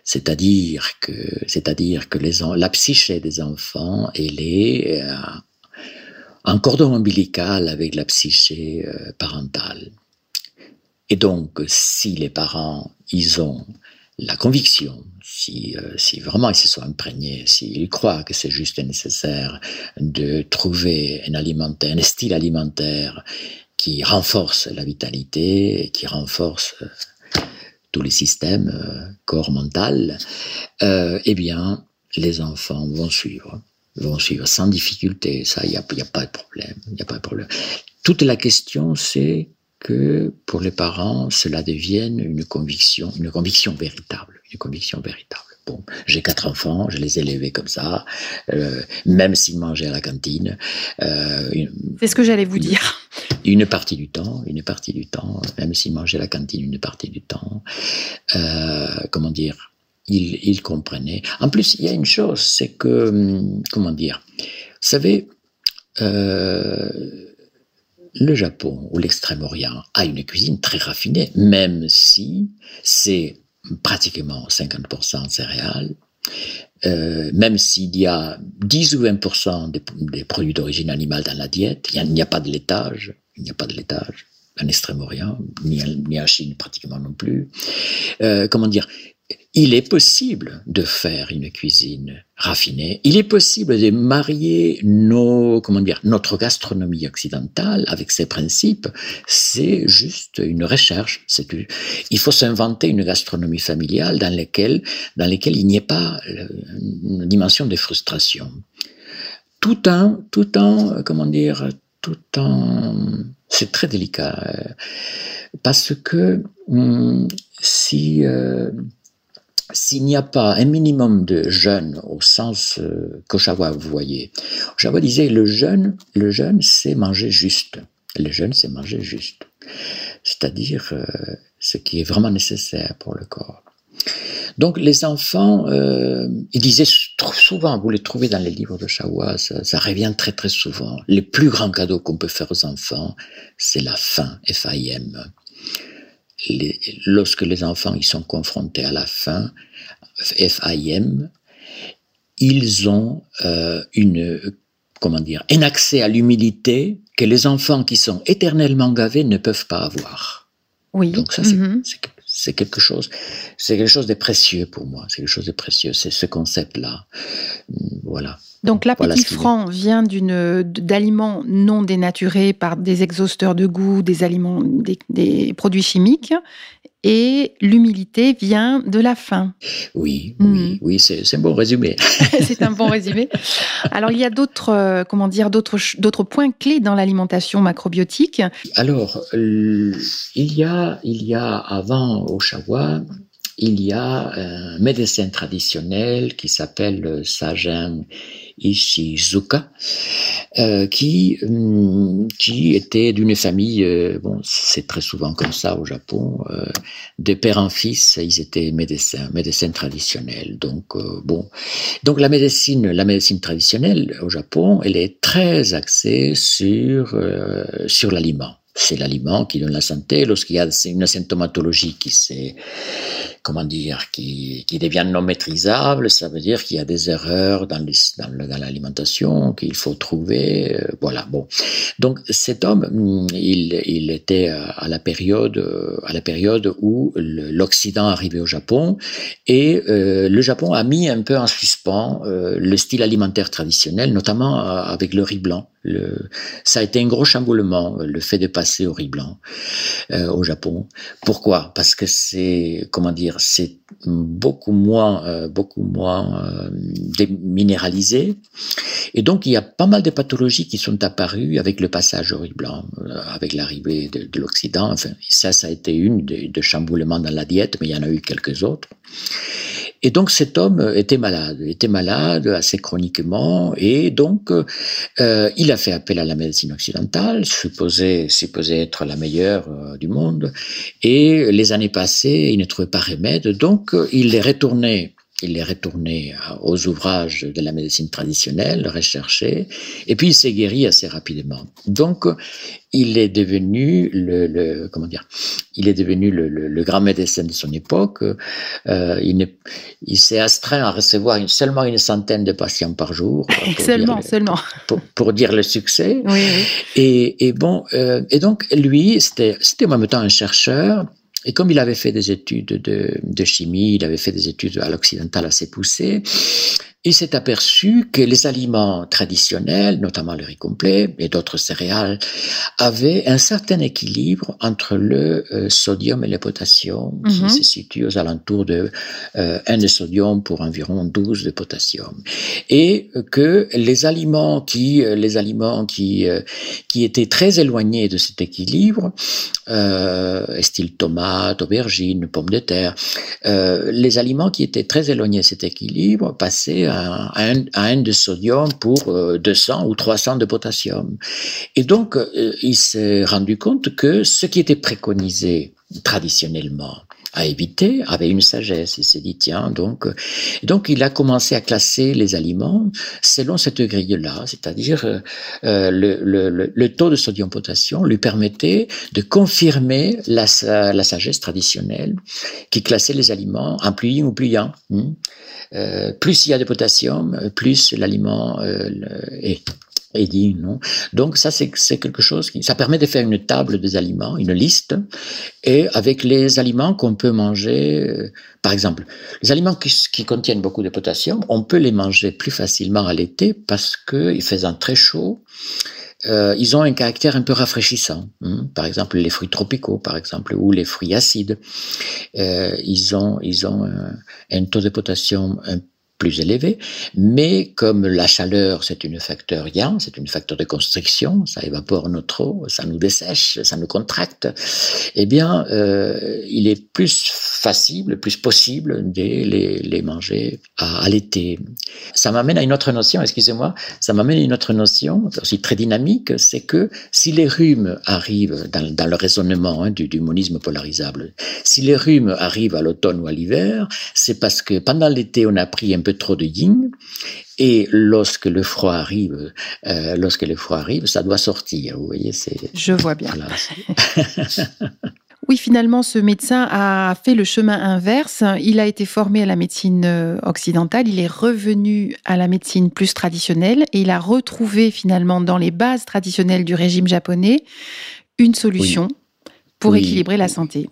c'est-à-dire que c'est-à-dire que les la psyché des enfants elle est euh, en cordon ombilical avec la psyché euh, parentale. Et donc, si les parents ils ont la conviction, si, euh, si vraiment ils se sont imprégnés, s'ils croient que c'est juste nécessaire de trouver un un style alimentaire qui renforce la vitalité, qui renforce euh, tous les systèmes euh, corps mental, eh bien, les enfants vont suivre, vont suivre sans difficulté. Ça, il n'y a, y a pas de problème. Il a pas de problème. Toute la question, c'est que pour les parents, cela devienne une conviction, une conviction véritable, une conviction véritable. Bon, j'ai quatre enfants, je les ai élevés comme ça, euh, même s'ils mangeaient à la cantine. Euh, C'est ce que j'allais vous dire. Une partie du temps, une partie du temps, même s'ils mangeaient à la cantine, une partie du temps. Euh, comment dire ils, ils comprenaient. En plus, il y a une chose, c'est que, hum, comment dire, vous savez, euh, le Japon ou l'Extrême-Orient a une cuisine très raffinée, même si c'est pratiquement 50% céréales, euh, même s'il y a 10 ou 20% des, produits d'origine animale dans la diète, il n'y a, pas de laitage, il n'y a pas de laitage en Extrême-Orient, ni, en Chine pratiquement non plus. Euh, comment dire il est possible de faire une cuisine raffinée. Il est possible de marier nos, comment dire, notre gastronomie occidentale avec ses principes. C'est juste une recherche. C'est, il faut s'inventer une gastronomie familiale dans laquelle, dans laquelle il n'y ait pas euh, une dimension de frustration. Tout en, tout en, comment dire, tout en, c'est très délicat euh, parce que hum, si euh, s'il n'y a pas un minimum de jeûne au sens euh, vous voyez, Oshawa disait le jeûne, le jeûne c'est manger juste. Le jeûne c'est manger juste, c'est-à-dire euh, ce qui est vraiment nécessaire pour le corps. Donc les enfants, euh, ils disaient souvent, vous les trouvez dans les livres de Shawa, ça, ça, revient très très souvent. Les plus grands cadeaux qu'on peut faire aux enfants, c'est la faim, Lorsque les enfants ils sont confrontés à la faim, FIM, ils ont euh, une comment dire un accès à l'humilité que les enfants qui sont éternellement gavés ne peuvent pas avoir. Oui. Donc ça c'est mm-hmm. c'est quelque chose, c'est quelque chose de précieux pour moi. C'est quelque chose de précieux. C'est ce concept-là. Voilà. Donc l'appétit franc vient d'une d'aliments non dénaturés par des exhausteurs de goût, des aliments, des, produits chimiques, et l'humilité vient de la faim. Oui, oui, hmm. oui, c'est un bon résumé. (laughs) c'est un bon résumé. Alors il y a d'autres, euh, comment dire, d'autres d'autres points clés dans l'alimentation macrobiotique. Alors il y a il y a avant Oshawa il y a un médecin traditionnel qui s'appelle Sajen Ishizuka, euh, qui, hum, qui était d'une famille, euh, bon, c'est très souvent comme ça au Japon, euh, de père en fils, ils étaient médecins, médecins traditionnels. Donc, euh, bon, donc la médecine, la médecine traditionnelle au Japon, elle est très axée sur, euh, sur l'aliment. C'est l'aliment qui donne la santé. Lorsqu'il y a une symptomatologie qui s'est comment dire, qui, qui devient non maîtrisable, ça veut dire qu'il y a des erreurs dans, l'alimentation qu'il faut trouver. Euh, voilà, bon. Donc cet homme, mm, il, était à la période, à la période où l'Occident arrivait au Japon et euh, le Japon a mis un peu en suspens euh, le style alimentaire traditionnel, notamment avec le riz blanc. Ça a été un gros chamboulement, le fait de passer au riz blanc euh, au Japon. Pourquoi? Parce que c'est, comment dire, c'est beaucoup moins, euh, beaucoup moins euh, déminéralisé. Et donc, il y a pas mal de pathologies qui sont apparues avec le passage au blanc, euh, avec l'arrivée de, de l'Occident. Enfin, ça, ça a été une de, de chamboulements dans la diète, mais il y en a eu quelques autres. Et donc cet homme était malade, était malade assez chroniquement, et donc il a fait appel à la médecine occidentale, supposé, supposé être la meilleure du monde, et les années passées, il ne trouvait pas remède, donc il est retourné il est retourné aux ouvrages de la médecine traditionnelle, recherché, et puis il s'est guéri assez rapidement. Donc, il est devenu le, comment dire, il est devenu le, grand médecin de son époque. Euh, il, il s'est astreint à recevoir une, seulement une centaine de patients par jour. Seulement, seulement. Pour, dire le succès. Oui, Et, et bon, euh, et donc lui, c'était, c'était en même temps un chercheur et comme il avait fait des études de, de chimie, il avait fait des études à l'occidental assez poussées, il s'est aperçu que les aliments traditionnels, notamment le riz complet et d'autres céréales, avaient un certain équilibre entre le euh, sodium et le potassium, qui mhm. se situe aux alentours de euh, 1 de sodium pour environ 12 de potassium, et que les aliments qui, euh, les aliments qui, euh, qui étaient très éloignés de cet équilibre, style tomate, aubergine, pommes de terre, les aliments qui étaient très éloignés de cet équilibre passaient à, un, de sodium pour 200 euh, ou 300 de potassium. Et donc, euh, il s'est rendu compte que ce qui était préconisé traditionnellement à éviter avait une sagesse. Il s'est dit tiens donc euh, donc il a commencé à classer les aliments selon cette grille-là, c'est-à-dire euh, le, le, le, taux de sodium-potassium lui permettait de confirmer la, la sagesse traditionnelle qui classait les aliments en pliant ou pliant. Hmm. Euh, plus il y a de potassium, plus l'aliment euh, est et dit non. Donc ça c'est quelque chose qui ça permet de faire une table des aliments, une liste et avec les aliments qu'on peut manger euh, par exemple, les aliments qui, contiennent beaucoup de potassium, on peut les manger plus facilement à l'été parce que faisant très chaud, euh, ils ont un caractère un peu rafraîchissant. Hein. Par exemple, les fruits tropicaux, par exemple, ou les fruits acides, euh, ils ont, ils ont un, un, taux de potassium un plus élevé, mais comme la chaleur, c'est une facteur yang, c'est une facteur de constriction, ça évapore notre eau, ça nous dessèche, ça nous contracte, eh bien, euh, il est plus facile, plus possible de les, manger à, l'été. Ça m'amène à une autre notion, excusez-moi, ça m'amène à une autre notion, aussi très dynamique, c'est que si les rhumes arrivent dans, dans le raisonnement hein, du, du monisme polarisable, si les rhumes arrivent à l'automne ou à l'hiver, c'est parce que pendant l'été, on a pris un peu trop de yin. Et lorsque le froid arrive, euh, lorsque le froid arrive, ça doit sortir. Vous voyez, c'est. Je vois bien. (laughs) Oui, finalement, ce médecin a fait le chemin inverse. Il a été formé à la médecine euh, occidentale, il est revenu à la médecine plus traditionnelle et il a retrouvé finalement dans les bases traditionnelles du régime japonais une solution pour équilibrer la santé.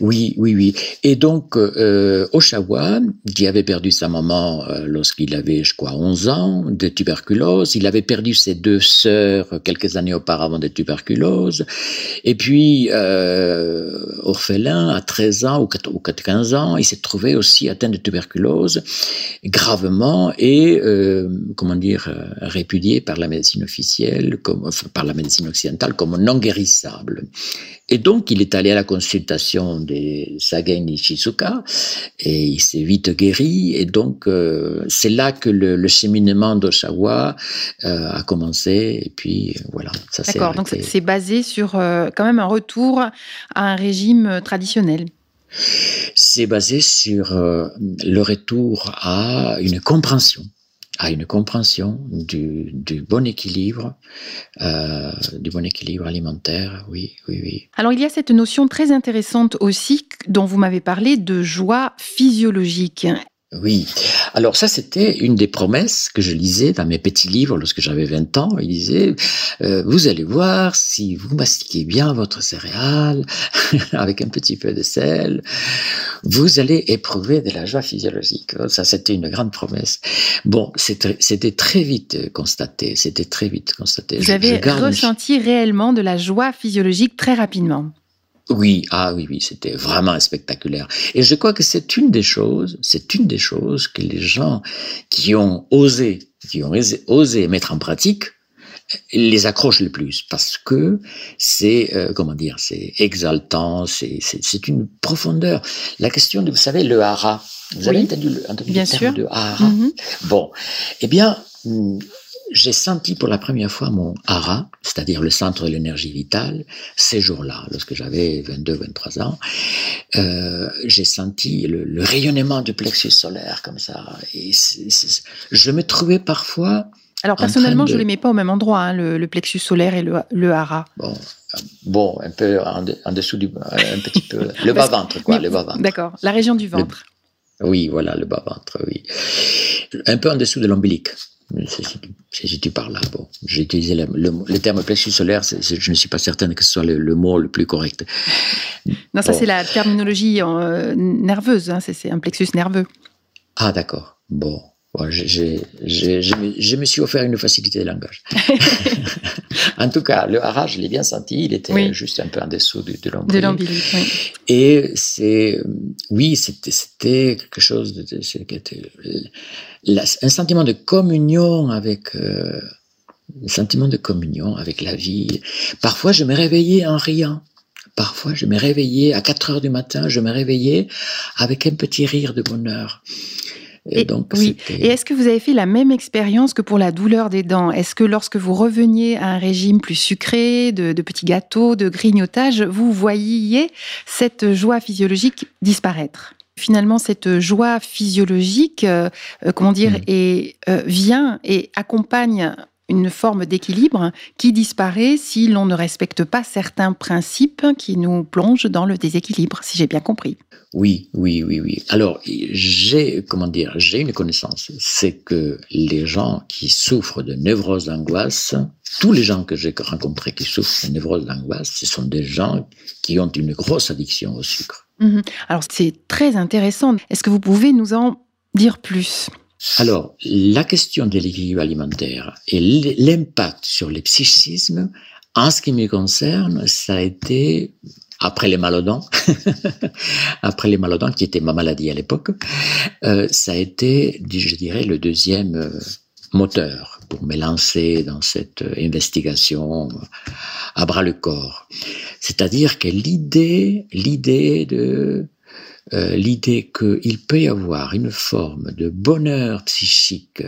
Oui, oui, oui. Et donc, euh, Oshawa, qui avait perdu sa maman euh, lorsqu'il avait, je crois, 11 ans de tuberculose, il avait perdu ses deux sœurs quelques années auparavant de tuberculose, et puis, euh, orphelin, à 13 ans ou 15 ans, il s'est trouvé aussi atteint de tuberculose gravement et, euh, comment dire, euh, répudié par la médecine officielle, comme, enfin, par la médecine occidentale comme non guérissable. Et donc, il est allé à la consultation des Sagen Nishizuka et il s'est vite guéri. Et donc, euh, c'est là que le, le cheminement d'Oshawa euh, a commencé. Et puis, voilà, ça s'est D'accord, donc c'est basé sur euh, quand même un retour à un régime traditionnel. C'est basé sur le retour à une compréhension à une compréhension du, du bon équilibre, euh, du bon équilibre alimentaire. Oui, oui, oui. Alors il y a cette notion très intéressante aussi dont vous m'avez parlé de joie physiologique. Oui. Alors ça, c'était une des promesses que je lisais dans mes petits livres lorsque j'avais 20 ans. Il disait, euh, vous allez voir, si vous mastiquez bien votre céréale (laughs) avec un petit peu de sel, vous allez éprouver de la joie physiologique. Ça, c'était une grande promesse. Bon, c'était très vite constaté. C'était très vite constaté. Vous avez ressenti réellement de la joie physiologique très rapidement. Oui, ah oui, oui, c'était vraiment spectaculaire. Et je crois que c'est une des choses, c'est une des choses que les gens qui ont osé, qui ont osé mettre en pratique, les accrochent le plus parce que c'est euh, comment dire, c'est exaltant, c'est c'est une profondeur. La question de vous savez le hara, vous avez entendu, entendu Bien le terme sûr. de hara? Mm-hmm. Bon, eh bien j'ai senti pour la première fois mon hara, c'est-à-dire le centre de l'énergie vitale, ces jours-là, lorsque j'avais 22-23 ans. Euh, j'ai senti le, rayonnement du plexus solaire comme ça. Et je me trouvais parfois... Alors personnellement, je ne les mets pas au même endroit, hein, le, plexus solaire et le, le hara. Bon, bon, un peu en, dessous du, un petit peu, le bas ventre, quoi, le bas ventre. D'accord, la région du ventre. oui, voilà, le bas ventre, oui. Un peu en dessous de l'ombilique. Si tu parles là, bon, j'ai utilisé le, le, terme plexus solaire, je ne suis pas certaine que ce soit le, mot le plus correct. Non, ça c'est la terminologie euh, nerveuse, hein, c'est un plexus nerveux. Ah d'accord, bon. Je me suis offert une facilité de langage. (laughs) (laughs) en tout cas, le hara, je l'ai bien senti, il était juste un peu en dessous de, de l'ombilic. oui. Et c'est, oui, c'était quelque chose de, un sentiment de communion avec, euh, un sentiment de communion avec la vie. Parfois, je me réveillais en riant. Parfois, je me réveillais à 4 heures du matin, je me réveillais avec un petit rire de bonheur. Et, donc, oui. Et est-ce que vous avez fait la même expérience que pour la douleur des dents? Est-ce que lorsque vous reveniez à un régime plus sucré, de, de petits gâteaux, de grignotage, vous voyiez cette joie physiologique disparaître? Finalement cette joie physiologique, euh, euh, comment dire, mm. et euh, vient et accompagne une forme d'équilibre qui disparaît si l'on ne respecte pas certains principes qui nous plongent dans le déséquilibre, si j'ai bien compris. Oui, oui, oui, oui. Alors, j'ai, comment dire, j'ai une connaissance, c'est que les gens qui souffrent de névrose d'angoisse, tous les gens que j'ai rencontrés qui souffrent de névrose d'angoisse, ce sont des gens qui ont une grosse addiction au sucre. Mhm. Alors, c'est très intéressant. Est-ce que vous pouvez nous en dire plus? Alors, la question de l'équilibre alimentaire et l'impact sur le psychisme, en ce qui me concerne, ça a été après les malodons, (laughs) après les malodons qui était ma maladie à l'époque, euh, ça a été, je dirais, le deuxième euh, moteur pour me lancer dans cette investigation à bras le corps. C'est-à-dire que l'idée, l'idée de euh, l'idée qu'il peut y avoir une forme de bonheur psychique,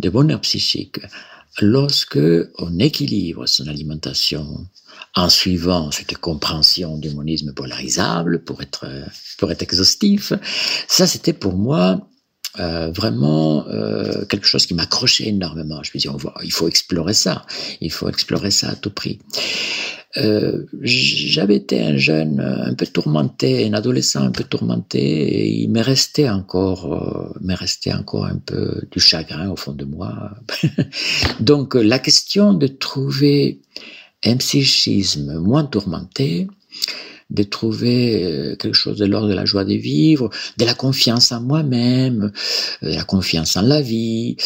de bonheur psychique, lorsque on équilibre son alimentation en suivant cette compréhension du monisme polarisable pour être pour être exhaustif, ça c'était pour moi euh, vraiment euh, quelque chose qui m'accrochait énormément. Je me disais, on va, il faut explorer ça, il faut explorer ça à tout prix. Euh, j'avais été un jeune un peu tourmenté, un adolescent un peu tourmenté, et il m'est resté encore, euh, m'est resté encore un peu du chagrin au fond de moi. (laughs) Donc la question de trouver un psychisme moins tourmenté, de trouver euh, quelque chose de l'ordre de la joie de vivre, de la confiance en moi-même, de la confiance en la vie.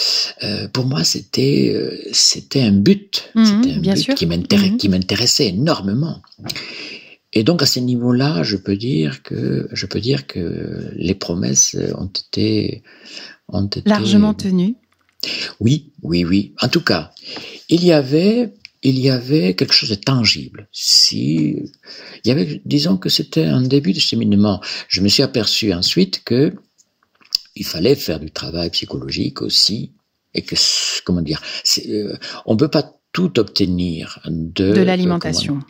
Euh, pour moi, c'était euh, c'était un but, Mhm, c'était un bien but sûr. qui m'intéressait, Mhm. qui m'intéressait énormément. Et donc à ce niveau-là, je peux dire que je peux dire que les promesses ont été ont été Largement tenu. oui, oui, oui. En tout cas, il y avait, il y avait quelque chose de tangible. Si, il y avait, disons que c'était un début de cheminement. Je me suis aperçu ensuite que il fallait faire du travail psychologique aussi, et que, comment dire, euh, on peut pas tout obtenir de, De l'alimentation. comment-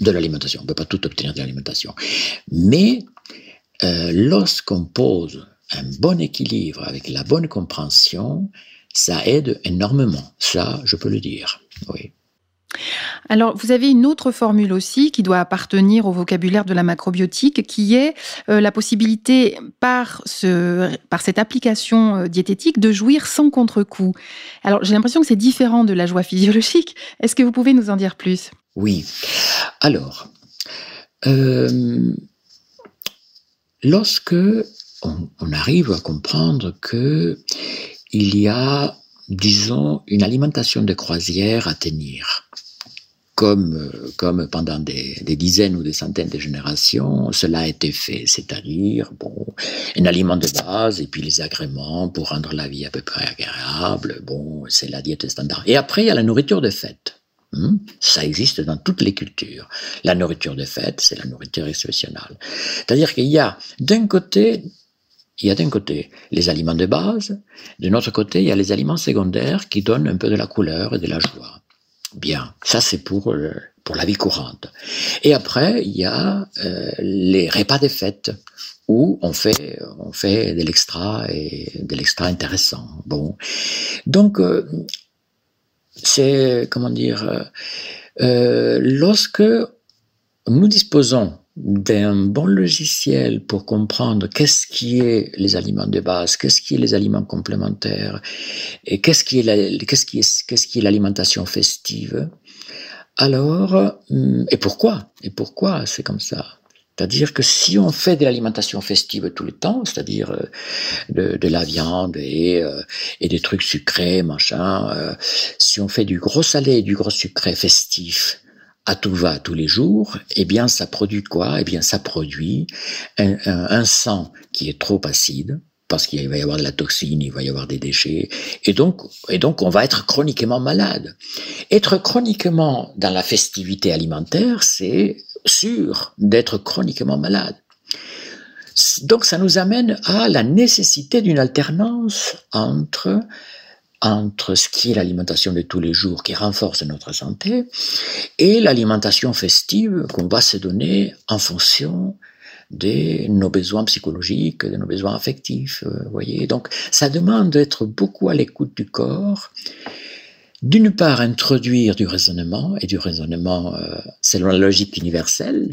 de l'alimentation. On peut pas tout obtenir de l'alimentation. Mais euh, lorsqu'on pose un bon équilibre avec la bonne compréhension, ça aide énormément. Ça, je peux le dire. Oui. Alors, vous avez une autre formule aussi qui doit appartenir au vocabulaire de la macrobiotique, qui est euh, la possibilité, par, ce, par cette application euh, diététique, de jouir sans contre-coup. Alors, j'ai l'impression que c'est différent de la joie physiologique. Est-ce que vous pouvez nous en dire plus? Oui. Alors, euh, lorsque on, on arrive à comprendre que il y a, disons, une alimentation de croisière à tenir, comme, pendant des, dizaines ou des centaines de générations, cela a été fait, c'est-à-dire, bon, un aliment de base et puis les agréments pour rendre la vie à peu près agréable, bon, c'est la diète standard. Et après, il y a la nourriture de fête. Hmm, Ça existe dans toutes les cultures. La nourriture de fête, c'est la nourriture exceptionnelle. C'est-à-dire qu'il y a d'un côté, il y a d'un côté les aliments de base, de notre côté, il y a les aliments secondaires qui donnent un peu de la couleur et de la joie. Bien, ça c'est pour euh, pour la vie courante. Et après, il y a euh, les repas de fête où on fait on fait de l'extra et de l'extra intéressant. Bon, donc euh, c'est comment dire euh, euh, lorsque nous disposons d'un bon logiciel pour comprendre qu'est-ce qui est les aliments de base, qu'est-ce qui est les aliments complémentaires et qu'est-ce qui est qu'est-ce qui est qu'est-ce qui est l'alimentation festive. Alors hum, et pourquoi? Et pourquoi c'est comme ça? C'est-à-dire que si on fait de l'alimentation festive tout le temps, c'est-à-dire euh, de, de la viande et, euh, et des trucs sucrés, machin, euh, si on fait du gros salé et du gros sucré festif à tout va tous les jours, eh bien ça produit quoi? Eh bien ça produit un, sang qui est trop acide, parce qu'il va y avoir de la toxine, il va y avoir des déchets, et donc, et donc on va être chroniquement malade. Être chroniquement dans la festivité alimentaire, c'est sûr d'être chroniquement malade. Donc ça nous amène à la nécessité d'une alternance entre entre ce qui est l'alimentation de tous les jours qui renforce notre santé et l'alimentation festive qu'on va se donner en fonction de nos besoins psychologiques, de nos besoins affectifs, euh, vous voyez. Donc, ça demande d'être beaucoup à l'écoute du corps. D'une part, introduire du raisonnement, et du raisonnement euh, selon la logique universelle,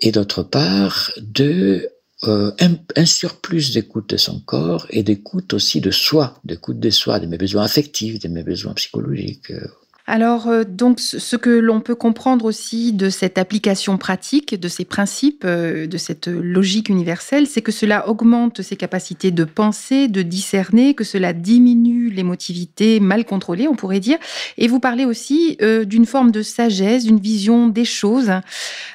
et d'autre part, de euh, un, surplus d'écoute de son corps et d'écoute aussi de soi, d'écoute de soi, de mes besoins affectifs, de mes besoins psychologiques. euh, Alors, euh, donc, ce que l'on peut comprendre aussi de cette application pratique, de ces principes, euh, de cette logique universelle, c'est que cela augmente ses capacités de penser, de discerner, que cela diminue l'émotivité mal contrôlée, on pourrait dire. Et vous parlez aussi euh, d'une forme de sagesse, d'une vision des choses,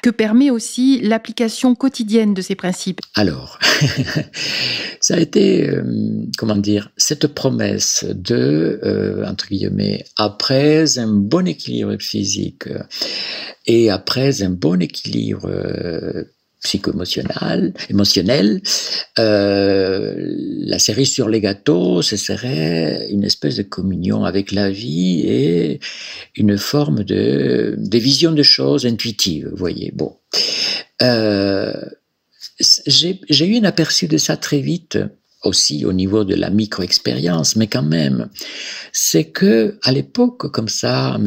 que permet aussi l'application quotidienne de ces principes. Alors, (laughs) ça a été, comment dire, cette promesse de, entre guillemets, après un bon équilibre physique euh, et après un bon équilibre euh, psycho-émotionnel, émotionnel, euh, la série sur les gâteaux, ce serait une espèce de communion avec la vie et une forme de, vision de choses intuitive, vous voyez. Bon. J'ai eu un aperçu de ça très vite aussi au niveau de la micro-expérience, mais quand même, c'est que à l'époque, comme ça,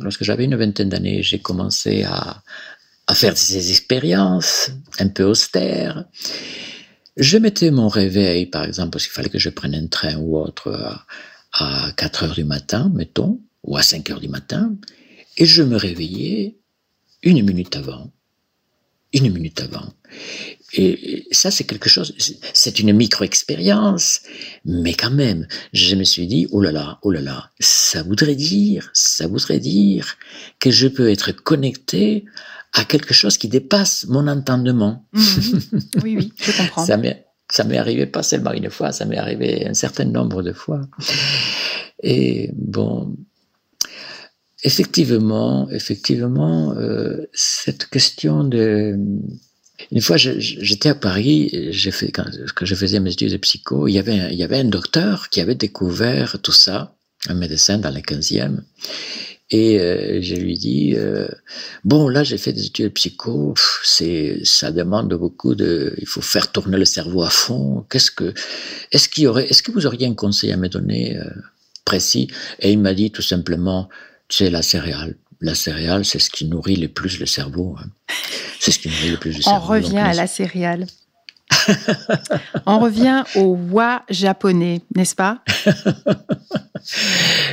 lorsque j'avais une vingtaine d'années, j'ai commencé à, faire ces expériences un peu austères. Je mettais mon réveil, par exemple, parce qu'il fallait que je prenne un train ou autre à, à 4 heures du matin, mettons, ou à 5 heures du matin, et je me réveillais une minute avant une minute avant. Et ça, c'est quelque chose, c'est une micro-expérience, mais quand même, je me suis dit, oh là là, oh là là, ça voudrait dire, ça voudrait dire que je peux être connecté à quelque chose qui dépasse mon entendement. Mhm. Oui, oui, je (laughs) comprends. ça m'est, ça m'est arrivé pas seulement une fois, ça m'est arrivé un certain nombre de fois. Et bon, effectivement, effectivement, euh, cette question de une fois, j'étais à Paris, fait quand, je faisais mes études de psycho, il y avait un, il y avait un docteur qui avait découvert tout ça, un médecin dans le 15e, et euh, je lui dis euh, bon là j'ai fait des études de psycho, c'est ça demande beaucoup de, il faut faire tourner le cerveau à fond. Qu'est-ce que, est-ce est-ce que vous auriez un conseil à me donner euh, précis? Et il m'a dit tout simplement, sais la céréale, la céréale c'est ce qui nourrit le plus le cerveau. Hein. C'est ce qui nourrit le plus le cerveau. On revient à la céréale. (laughs) On revient au wa japonais, n'est-ce pas? (laughs)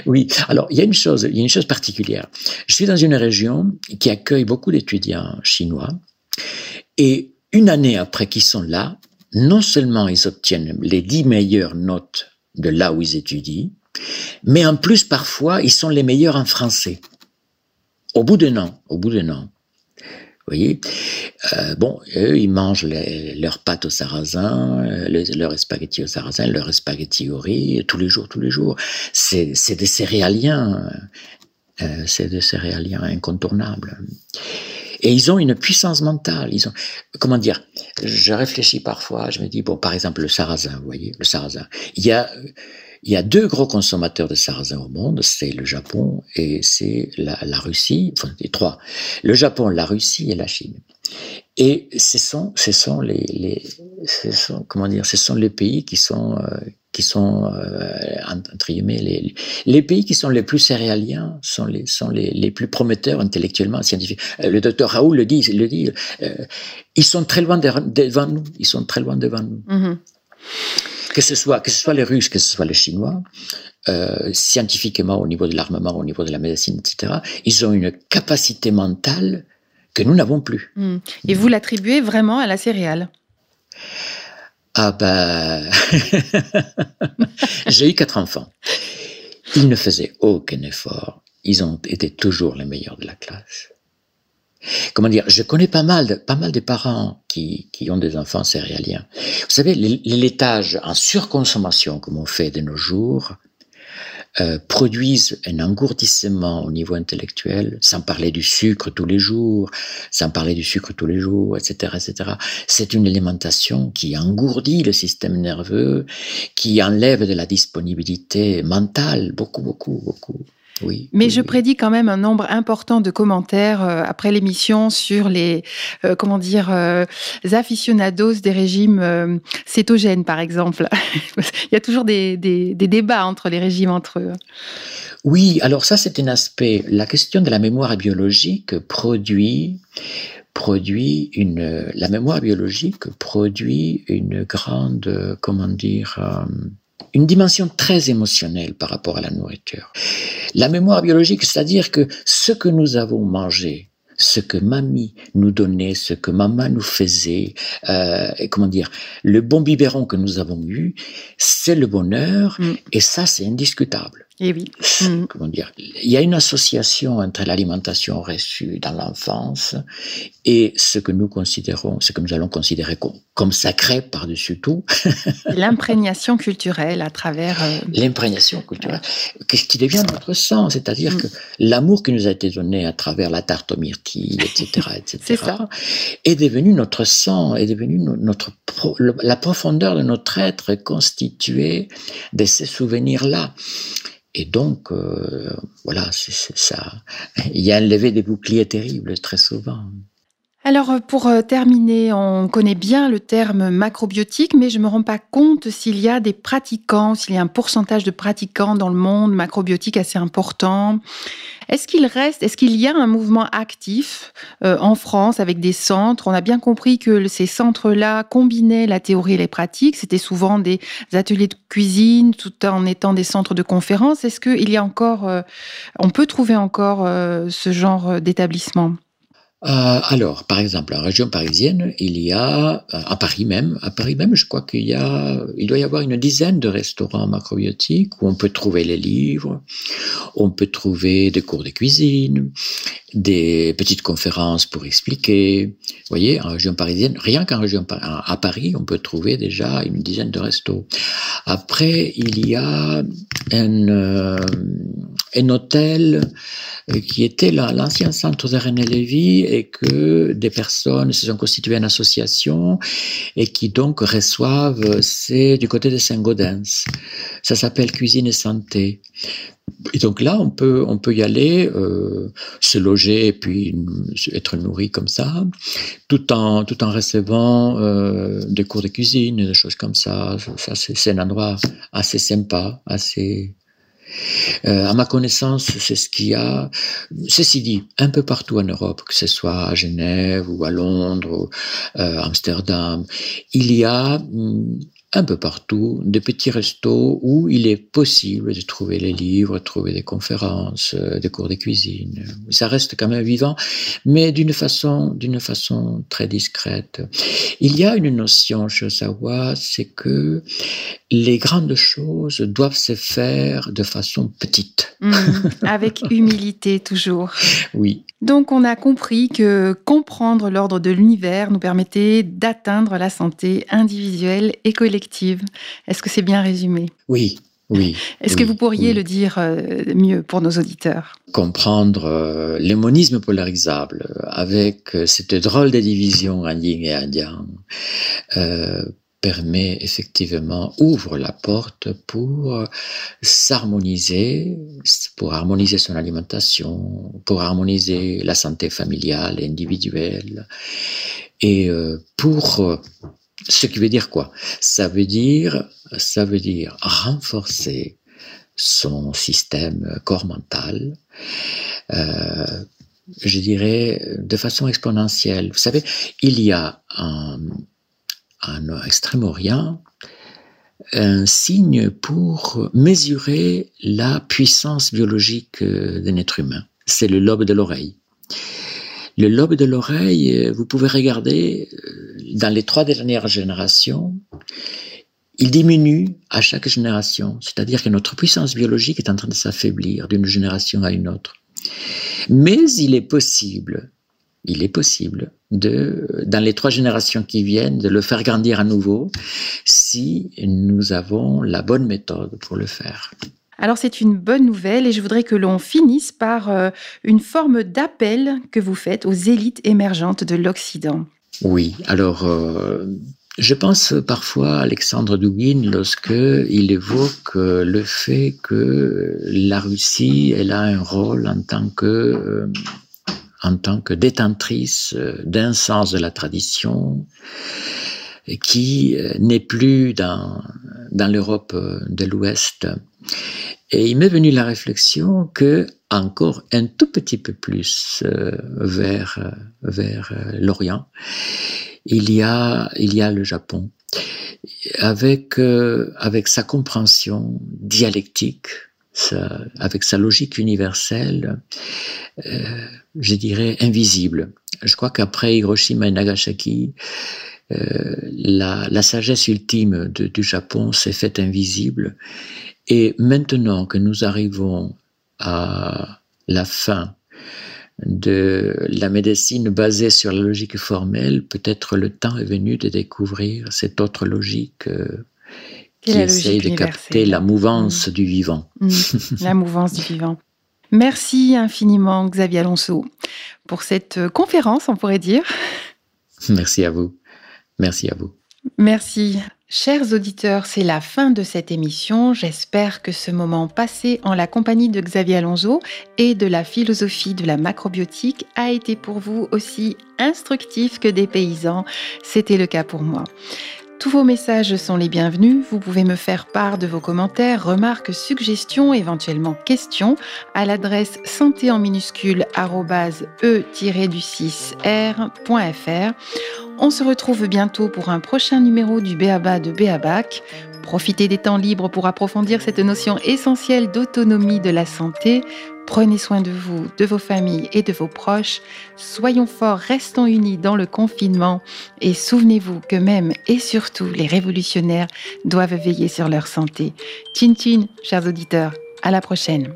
Oui. Alors, il y a une chose, il y a une chose particulière. Je suis dans une région qui accueille beaucoup d'étudiants chinois et une année après qu'ils sont là, non seulement ils obtiennent les dix meilleures notes de là où ils étudient, mais en plus parfois ils sont les meilleurs en français. Au bout d'un an, au bout d'un an voyez euh, Bon, eux, ils mangent leurs pâtes au sarrasin, euh, leurs spaghettis au sarrasin, leurs spaghettis au riz, tous les jours, tous les jours. C'est des céréaliens, euh, c'est des céréaliens incontournables. Et ils ont une puissance mentale. Ils ont, comment dire Je réfléchis parfois. Je me dis bon, par exemple le sarrasin, vous voyez, le sarrasin. Il y a il y a deux gros consommateurs de sarrasin au monde, c'est le Japon et c'est la, Russie, enfin les trois, le Japon, la Russie et la Chine. Et ce sont, ce sont les, les ce sont, comment dire, ce sont les pays qui sont, euh, qui sont euh, entre guillemets les, les pays qui sont les plus céréaliens, sont les, sont les, les plus prometteurs intellectuellement, scientifiquement. Euh, le docteur Raoul le dit, le dit, euh, ils sont très loin devant nous, ils sont très loin devant nous. Mm-hmm que ce soit que ce soit les Russes, que ce soit les Chinois, euh, scientifiquement au niveau de l'armement, au niveau de la médecine, etc., ils ont une capacité mentale que nous n'avons plus. Hmm. Et vous l'attribuez vraiment à la céréale? Ah ben, (laughs) j'ai eu quatre enfants. Ils ne faisaient aucun effort. Ils ont été toujours les meilleurs de la classe comment dire, je connais pas mal de, pas mal de parents qui, qui ont des enfants céréaliens. Vous savez, les laitages en surconsommation, comme on fait de nos jours, euh, produisent un engourdissement au niveau intellectuel, sans parler du sucre tous les jours, sans parler du sucre tous les jours, etc., etc. C'est une alimentation qui engourdit le système nerveux, qui enlève de la disponibilité mentale, beaucoup, beaucoup, beaucoup. Mais je prédis quand même un nombre important de commentaires euh, après l'émission sur les, euh, comment dire, euh, aficionados des régimes cétogènes, par exemple. (laughs) Il y a toujours des, des, débats entre les régimes entre eux. Oui, alors ça c'est un aspect. La question de la mémoire biologique produit produit une la mémoire biologique produit une grande comment dire une dimension très émotionnelle par rapport à la nourriture. La mémoire biologique, c'est-à-dire que ce que nous avons mangé, ce que mamie nous donnait, ce que maman nous faisait, euh, comment dire, le bon biberon que nous avons eu, c'est le bonheur, mm. et ça c'est indiscutable. Et eh oui. Mm. Comment dire Il y a une association entre l'alimentation reçue dans l'enfance et ce que nous considérons, ce que nous allons considérer comme, sacré par-dessus tout. (laughs) L'imprégnation culturelle à travers. Euh, L'imprégnation culturelle, qu'est-ce qui devient notre sang C'est-à-dire mm. que l'amour qui nous a été donné à travers la tarte aux myrtilles, etc., etc., (laughs) est devenu notre sang, est devenu notre la profondeur de notre être constituée de ces souvenirs-là. Et donc, euh, voilà, c'est ça. Il y a un lever des boucliers terrible très souvent. Alors euh, pour euh, terminer, on connaît bien le terme macrobiotique, mais je ne me rends pas compte s'il y a des pratiquants, s'il y a un pourcentage de pratiquants dans le monde macrobiotique assez important. Est-ce qu'il reste, est-ce qu'il y a un mouvement actif euh, en France avec des centres? On a bien compris que ces centres-là combinaient la théorie et les pratiques. C'était souvent des ateliers de cuisine tout en étant des centres de conférences. Est-ce qu'il y a encore, on peut trouver encore ce genre d'établissement? Euh, alors, par exemple, en région parisienne, il y a, euh, à Paris même, à Paris même, je crois qu'il y a, il doit y avoir une dizaine de restaurants macrobiotiques où on peut trouver les livres, on peut trouver des cours de cuisine, des petites conférences pour expliquer. Vous voyez, en région parisienne, rien qu'en région, Paris, on peut trouver déjà une dizaine de restos. Après, il y a un, euh, un hôtel qui était l'ancien centre de René Lévy et que des personnes se sont constituées en association et qui donc reçoivent, c'est du côté de Saint-Gaudens. Ça s'appelle Cuisine et Santé. Et donc là, on peut, on peut y aller, euh, se loger et puis être nourri comme ça, tout en, tout en recevant euh, des cours de cuisine, des choses comme ça. Ça, c'est un endroit assez sympa, assez, euh, à ma connaissance, c'est ce qu'il y a, ceci dit, un peu partout en Europe, que ce soit à Genève ou à Londres, ou, euh, Amsterdam, il y a hmm, un peu partout des petits restos où il est possible de trouver les livres, trouver des conférences, euh, des cours de cuisine. Ça reste quand même vivant, mais d'une façon, d'une façon très discrète. Il y a une notion chez Osawa, c'est que les grandes choses doivent se faire de façon petite. Mmh, avec (laughs) humilité toujours. Oui. Donc on a compris que comprendre l'ordre de l'univers nous permettait d'atteindre la santé individuelle et collective. Est-ce que c'est bien résumé? Oui, oui. Est-ce que vous pourriez le dire euh, mieux pour nos auditeurs? Comprendre euh, les monismes polarisables avec euh, cette drôle de division en yin et en yang permet effectivement, ouvre la porte pour s'harmoniser, pour harmoniser son alimentation, pour harmoniser la santé familiale et individuelle. Et pour ce qui veut dire quoi? Ça veut dire, ça veut dire renforcer son système corps mental. Euh, je dirais de façon exponentielle. Vous savez, il y a un, en Extrême-Orient un signe pour mesurer la puissance biologique d'un être humain. C'est le lobe de l'oreille. Le lobe de l'oreille, vous pouvez regarder euh, dans les trois dernières générations, il diminue à chaque génération. C'est-à-dire que notre puissance biologique est en train de s'affaiblir d'une génération à une autre. Mais il est possible il est possible de, dans les trois générations qui viennent, de le faire grandir à nouveau si nous avons la bonne méthode pour le faire. Alors c'est une bonne nouvelle et je voudrais que l'on finisse par euh, une forme d'appel que vous faites aux élites émergentes de l'Occident. Oui, alors euh, je pense parfois à Alexandre Dugin lorsque il évoque le fait que la Russie elle a un rôle en tant que euh, en tant que détentrice euh, d'un sens de la tradition qui euh, n'est plus dans, dans l'Europe euh, de l'Ouest. Et il m'est venu la réflexion que encore un tout petit peu plus vers, vers l'Orient, il y a, il y a le Japon avec, avec sa compréhension dialectique avec sa logique universelle, euh, je dirais invisible. Je crois qu'après Hiroshima et Nagasaki, euh, la, la, sagesse ultime de, du Japon s'est faite invisible. Et maintenant que nous arrivons à la fin de la médecine basée sur la logique formelle, peut-être le temps est venu de découvrir cette autre logique euh, qui essaye de capter la mouvance mm. du vivant. Mm. La mouvance du vivant. Merci infiniment, Xavier Alonso, pour cette conférence, on pourrait dire. Merci à vous. Merci à vous. Merci. Chers auditeurs, c'est la fin de cette émission. J'espère que ce moment passé en la compagnie de Xavier Alonso et de la philosophie de la macrobiotique a été pour vous aussi instructif que des paysans. C'était le cas pour moi. Tous vos messages sont les bienvenus. Vous pouvez me faire part de vos commentaires, remarques, suggestions, éventuellement questions à l'adresse santé en minuscule e-du6r.fr. On se retrouve bientôt pour un prochain numéro du Béaba de Béabac. Profitez des temps libres pour approfondir cette notion essentielle d'autonomie de la santé. Prenez soin de vous, de vos familles et de vos proches. Soyons forts, restons unis dans le confinement et souvenez-vous que même et surtout les révolutionnaires doivent veiller sur leur santé. Chin chin, chers auditeurs, à la prochaine.